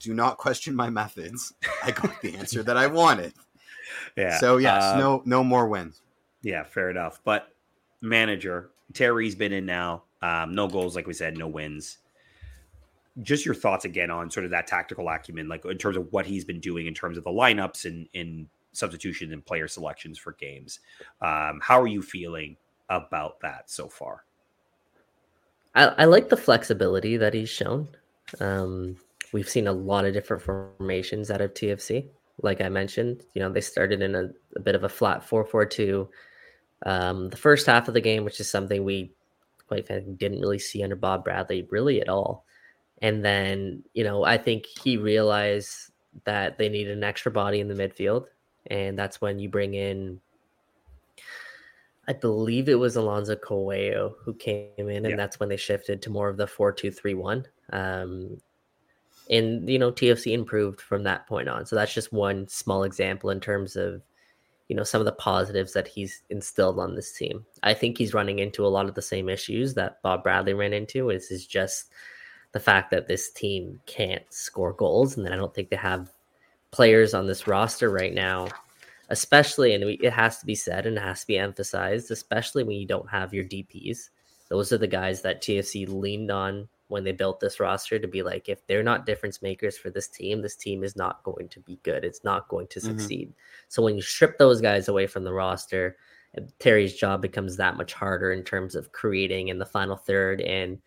do not question my methods. I got the answer that I wanted. Yeah. So yes, uh, no no more wins. Yeah, fair enough. But manager Terry's been in now. Um, no goals, like we said, no wins. Just your thoughts again on sort of that tactical acumen, like in terms of what he's been doing in terms of the lineups and in substitution and player selections for games. Um, how are you feeling about that so far? I, I like the flexibility that he's shown. Um, we've seen a lot of different formations out of TFC. Like I mentioned, you know, they started in a, a bit of a flat 4 4 2. Um, the first half of the game, which is something we quite frankly didn't really see under Bob Bradley really at all. And then, you know, I think he realized that they needed an extra body in the midfield. And that's when you bring in I believe it was Alonso Coello who came in, and Yeah. that's when they shifted to more of the four two three one. Um, and you know, TFC improved from that point on. So that's just one small example in terms of you know some of the positives that he's instilled on this team. I think he's running into a lot of the same issues that Bob Bradley ran into. Is is just the fact that this team can't score goals, and then I don't think they have players on this roster right now especially and it has to be said and it has to be emphasized especially when you don't have your dps those are the guys that tfc leaned on when they built this roster to be like if they're not difference makers for this team this team is not going to be good. It's not going to Mhm. succeed. So when you strip those guys away from the roster terry's job becomes that much harder in terms of creating in the final third and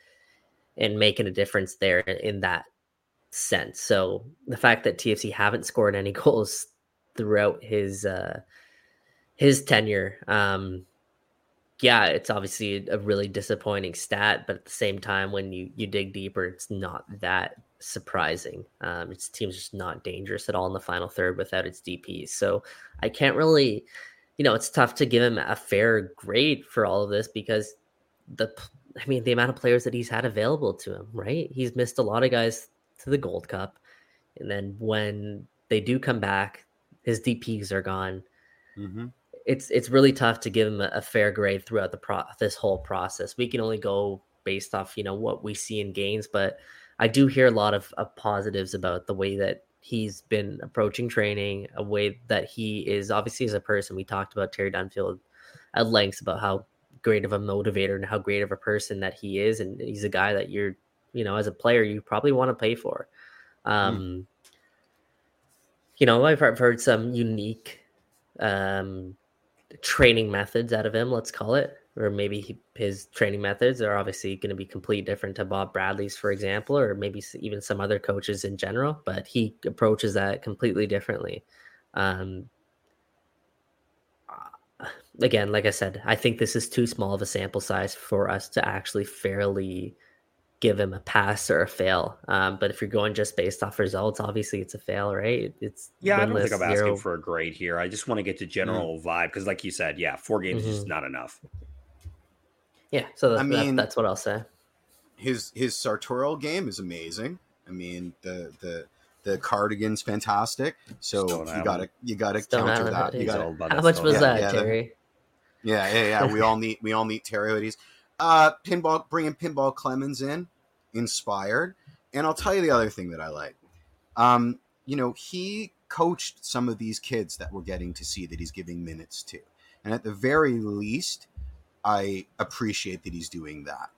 and making a difference there in that sense. So the fact that tfc haven't scored any goals throughout his uh his tenure um yeah it's obviously a really disappointing stat but at the same time when you you dig deeper it's not that surprising um its team's just not dangerous at all in the final third without its dps so i can't really you know it's tough to give him a fair grade for all of this because the I mean the amount of players that he's had available to him right he's missed a lot of guys to the gold cup and then when they do come back his DPs are gone. Mm-hmm. It's it's really tough to give him a, a fair grade throughout the pro this whole process. We can only go based off you know what we see in games, but I do hear a lot of, of positives about the way that he's been approaching training, a way that he is obviously as a person. We talked about Terry Dunfield at length about how great of a motivator and how great of a person that he is, and he's a guy that you're you know as a player you probably want to pay for. Um, you know, I've heard, heard some unique um, training methods out of him, let's call it, or maybe he, his training methods are obviously going to be completely different to Bob Bradley's, for example, or maybe even some other coaches in general, but he approaches that completely differently. Um, uh, again, like I said, I think this is too small of a sample size for us to actually fairly give him a pass or a fail. Um, but if you're going just based off results, obviously it's a fail, right? It's Yeah, I don't think I'm zero- asking for a grade here. I just want to get to general vibe because, like you said, yeah, four games is Mm-hmm. just not enough. Yeah, so that, I that- mean- that's what I'll say. His his sartorial game is amazing. I mean the the the cardigan's fantastic. So Stone you Island. gotta you gotta Stone counter Island that. You gotta all about How that much stuff. was Yeah, that, yeah, the- Terry? Yeah, yeah, yeah. we all need we all need Terry hoodies. Uh, pinball, bringing Pinball Clemons in, inspired. And I'll tell you the other thing that I like. Um, you know, he coached some of these kids that we're getting to see that he's giving minutes to, and at the very least, I appreciate that he's doing that.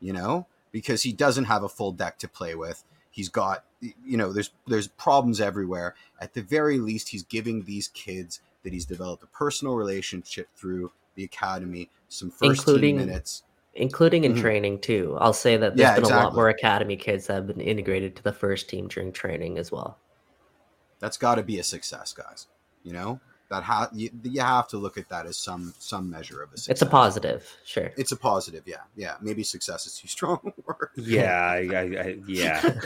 You know, because he doesn't have a full deck to play with. He's got, you know, there's there's problems everywhere. At the very least, he's giving these kids that he's developed a personal relationship through the academy some first Including- team minutes. Including in Mhm. training too. I'll say that there's Yeah, been a lot more academy kids that have been integrated to the first team during training as well. That's got to be a success, guys. You know that ha- you, you have to look at that as some some measure of a success. It's a positive, sure. It's a positive, yeah, yeah. Maybe success is too strong word. Yeah, I, I, I, yeah.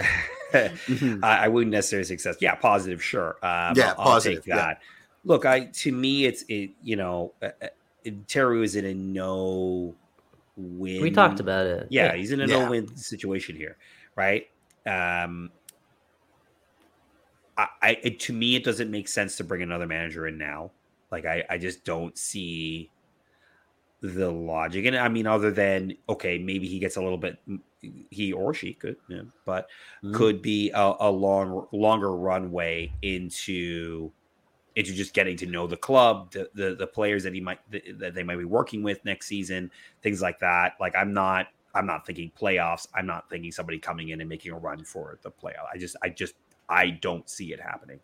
Mhm. I, I wouldn't necessarily success. Yeah, positive, sure. Um, Yeah, I'll, positive, I'll take that. Look, I to me, it's it. You know, uh, uh, Terry was in a no win. We talked about it. Yeah, he's in a Yeah. no win situation here, right? Um, I, I it, to me, it doesn't make sense to bring another manager in now. Like, I, I just don't see the logic. And I mean, other than okay, maybe he gets a little bit, he or she could, yeah, but Mhm. could be a, a long, longer runway into into just getting to know the club, the the, the players that he might that they might be working with next season, things like that. Like I'm not I'm not thinking playoffs. I'm not thinking somebody coming in and making a run for the playoff. I just I just I don't see it happening.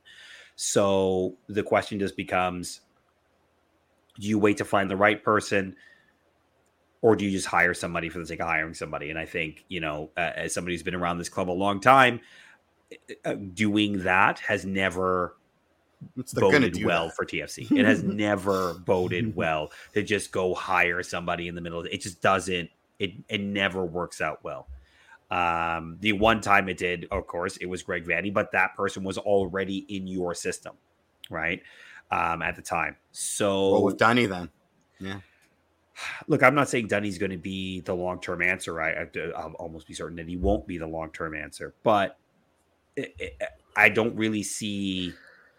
So the question just becomes do you wait to find the right person or do you just hire somebody for the sake of hiring somebody? And I think, you know, uh, as somebody who's been around this club a long time, uh, doing that has never It's- boded well that. for TFC. It has never boded well to just go hire somebody in the middle. It just doesn't. It it never works out well. Um, the one time it did, of course, it was Greg Vanney, but that person was already in your system, right? Um, at the time. So Well, with Dunny then. Yeah. look, I'm not saying Dunny's going to be the long term answer. I, I'll almost be certain that he won't be the long term answer, but it, it, I don't really see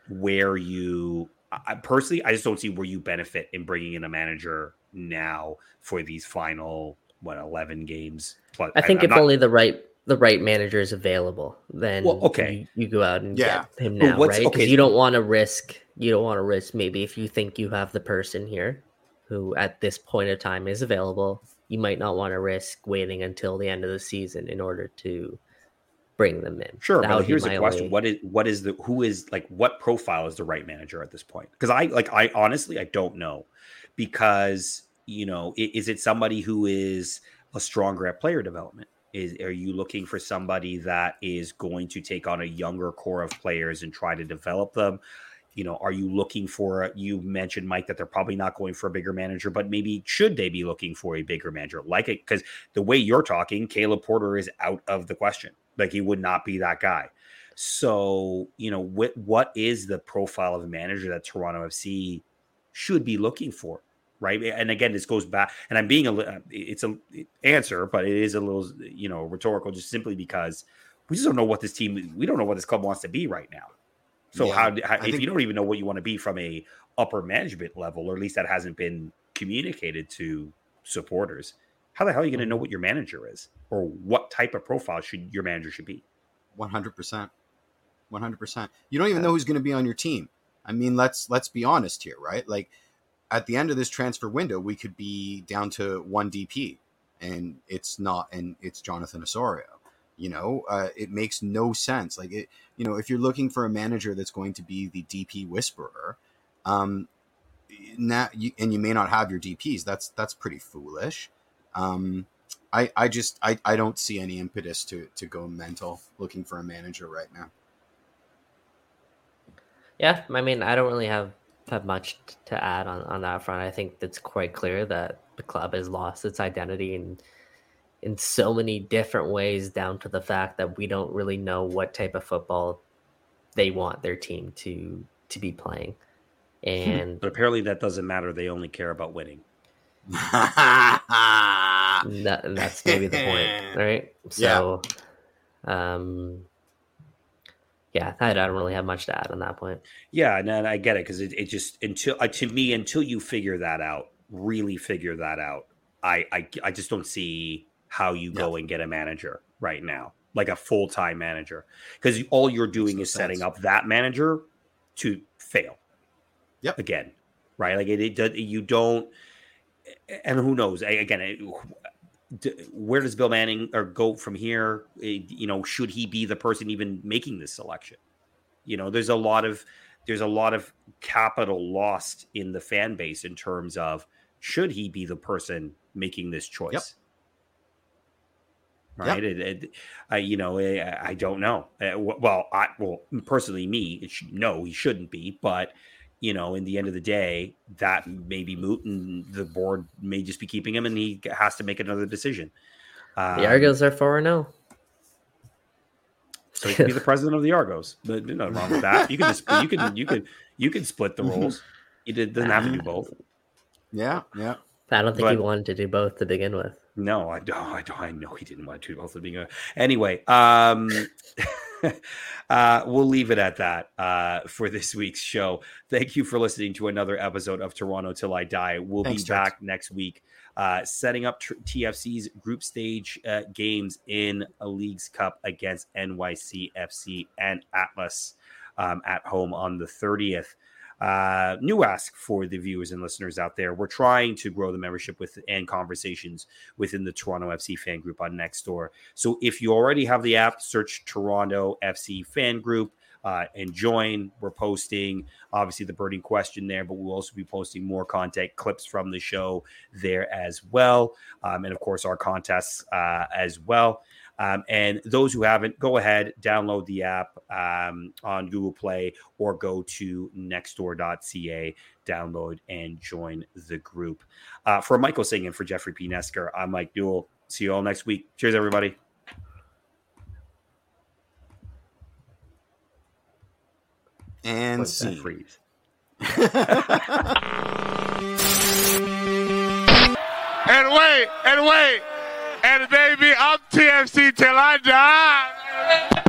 where you I, personally, I just don't see where you benefit in bringing in a manager now for these final what eleven games. But I think I, if not, only the right the right manager is available, then well, okay, you, you, go out and yeah. get him now, right? Because okay. you don't want to risk. You don't want to risk maybe if you think you have the person here who at this point of time is available, you might not want to risk waiting until the end of the season in order to bring them in. Sure, that but here's the question: only... what is what is the who is like what profile is the right manager at this point? Because I like I honestly I don't know because you know is it somebody who is a stronger at player development? Is are you looking for somebody that is going to take on a younger core of players and try to develop them? You know, are you looking for? You mentioned Mike that they're probably not going for a bigger manager, but maybe should they be looking for a bigger manager? Like it because the way you're talking, Caleb Porter is out of the question. Like he would not be that guy. So, you know, what what is the profile of a manager that Toronto FC should be looking for? Right. And again, this goes back, and I'm being a uh, it's a answer, but it is a little, you know, rhetorical just simply because we just don't know what this team, we don't know what this club wants to be right now. So yeah, how, how if think, you don't even know what you want to be from a upper management level, or at least that hasn't been communicated to supporters, how the hell are you going to know mm-hmm. what your manager is or what type of profile should your manager should be? 100%. 100%. You don't even know who's going to be on your team. I mean, let's let's be honest here, right? Like at the end of this transfer window, we could be down to one DP and it's not and it's Jonathan Osorio. You know, uh, it makes no sense. Like it, you know, if you're looking for a manager that's going to be the DP whisperer, um, now you, and you may not have your DPs. That's that's pretty foolish. Um, I, I just I, I don't see any impetus to to go mental looking for a manager right now. Yeah, I mean, I don't really have have much to add on, on that front. I think it's quite clear that the club has lost its identity in in so many different ways, down to the fact that we don't really know what type of football they want their team to to be playing. Hmm. And but apparently that doesn't matter. They only care about winning that, that's maybe the point, right? So, yeah. um, yeah, I, don't really have much to add on that point. Yeah, and, and I get it because it, it just until uh, to me until you figure that out, really figure that out, I I, I just don't see how you go and get a manager right now, like a full time manager, because all you're doing is setting up that manager to fail. Yep. Again, right? Like it, it does. You don't and who knows? Again, where does Bill Manning or go from here? You know, should he be the person even making this selection? You know, there's a lot of there's a lot of capital lost in the fan base in terms of should he be the person making this choice? Yep. Right. Yep. It, it, uh, you know, I, I don't know. Uh, well, I well personally, me, should, no, he shouldn't be. But you know, in the end of the day, that may be moot, and the board may just be keeping him, and he has to make another decision. Um, the Argos are four and zero. Oh. So he can be the president of the Argos. But nothing wrong with that. You can just you can you can you can split the roles. You did, doesn't have to do both. Yeah, yeah. I don't think but, he wanted to do both to begin with. No, I don't. I don't. I know he didn't want to do both to begin with. Anyway, um, uh, we'll leave it at that uh, for this week's show. Thank you for listening to another episode of Toronto Till I Die. We'll Thanks, be back next week, uh, setting up tr- TFC's group stage uh, games in a Leagues Cup against NYCFC and Atlas um, at home on the 30th uh, new ask for the viewers and listeners out there. We're trying to grow the membership with and conversations within the Toronto FC fan group on Nextdoor. So if you already have the app, search Toronto FC fan group. Uh, and join. We're posting obviously the burning question there, but we'll also be posting more content clips from the show there as well. Um, and of course, our contests uh, as well. Um, and those who haven't, go ahead, download the app um, on Google Play or go to nextdoor.ca, download and join the group. Uh, for Michael Singh and for Jeffrey P. Nesker, I'm Mike Newell. See you all next week. Cheers, everybody. And see. Freeze. And wait, and wait. And baby, I'm TFC till I die.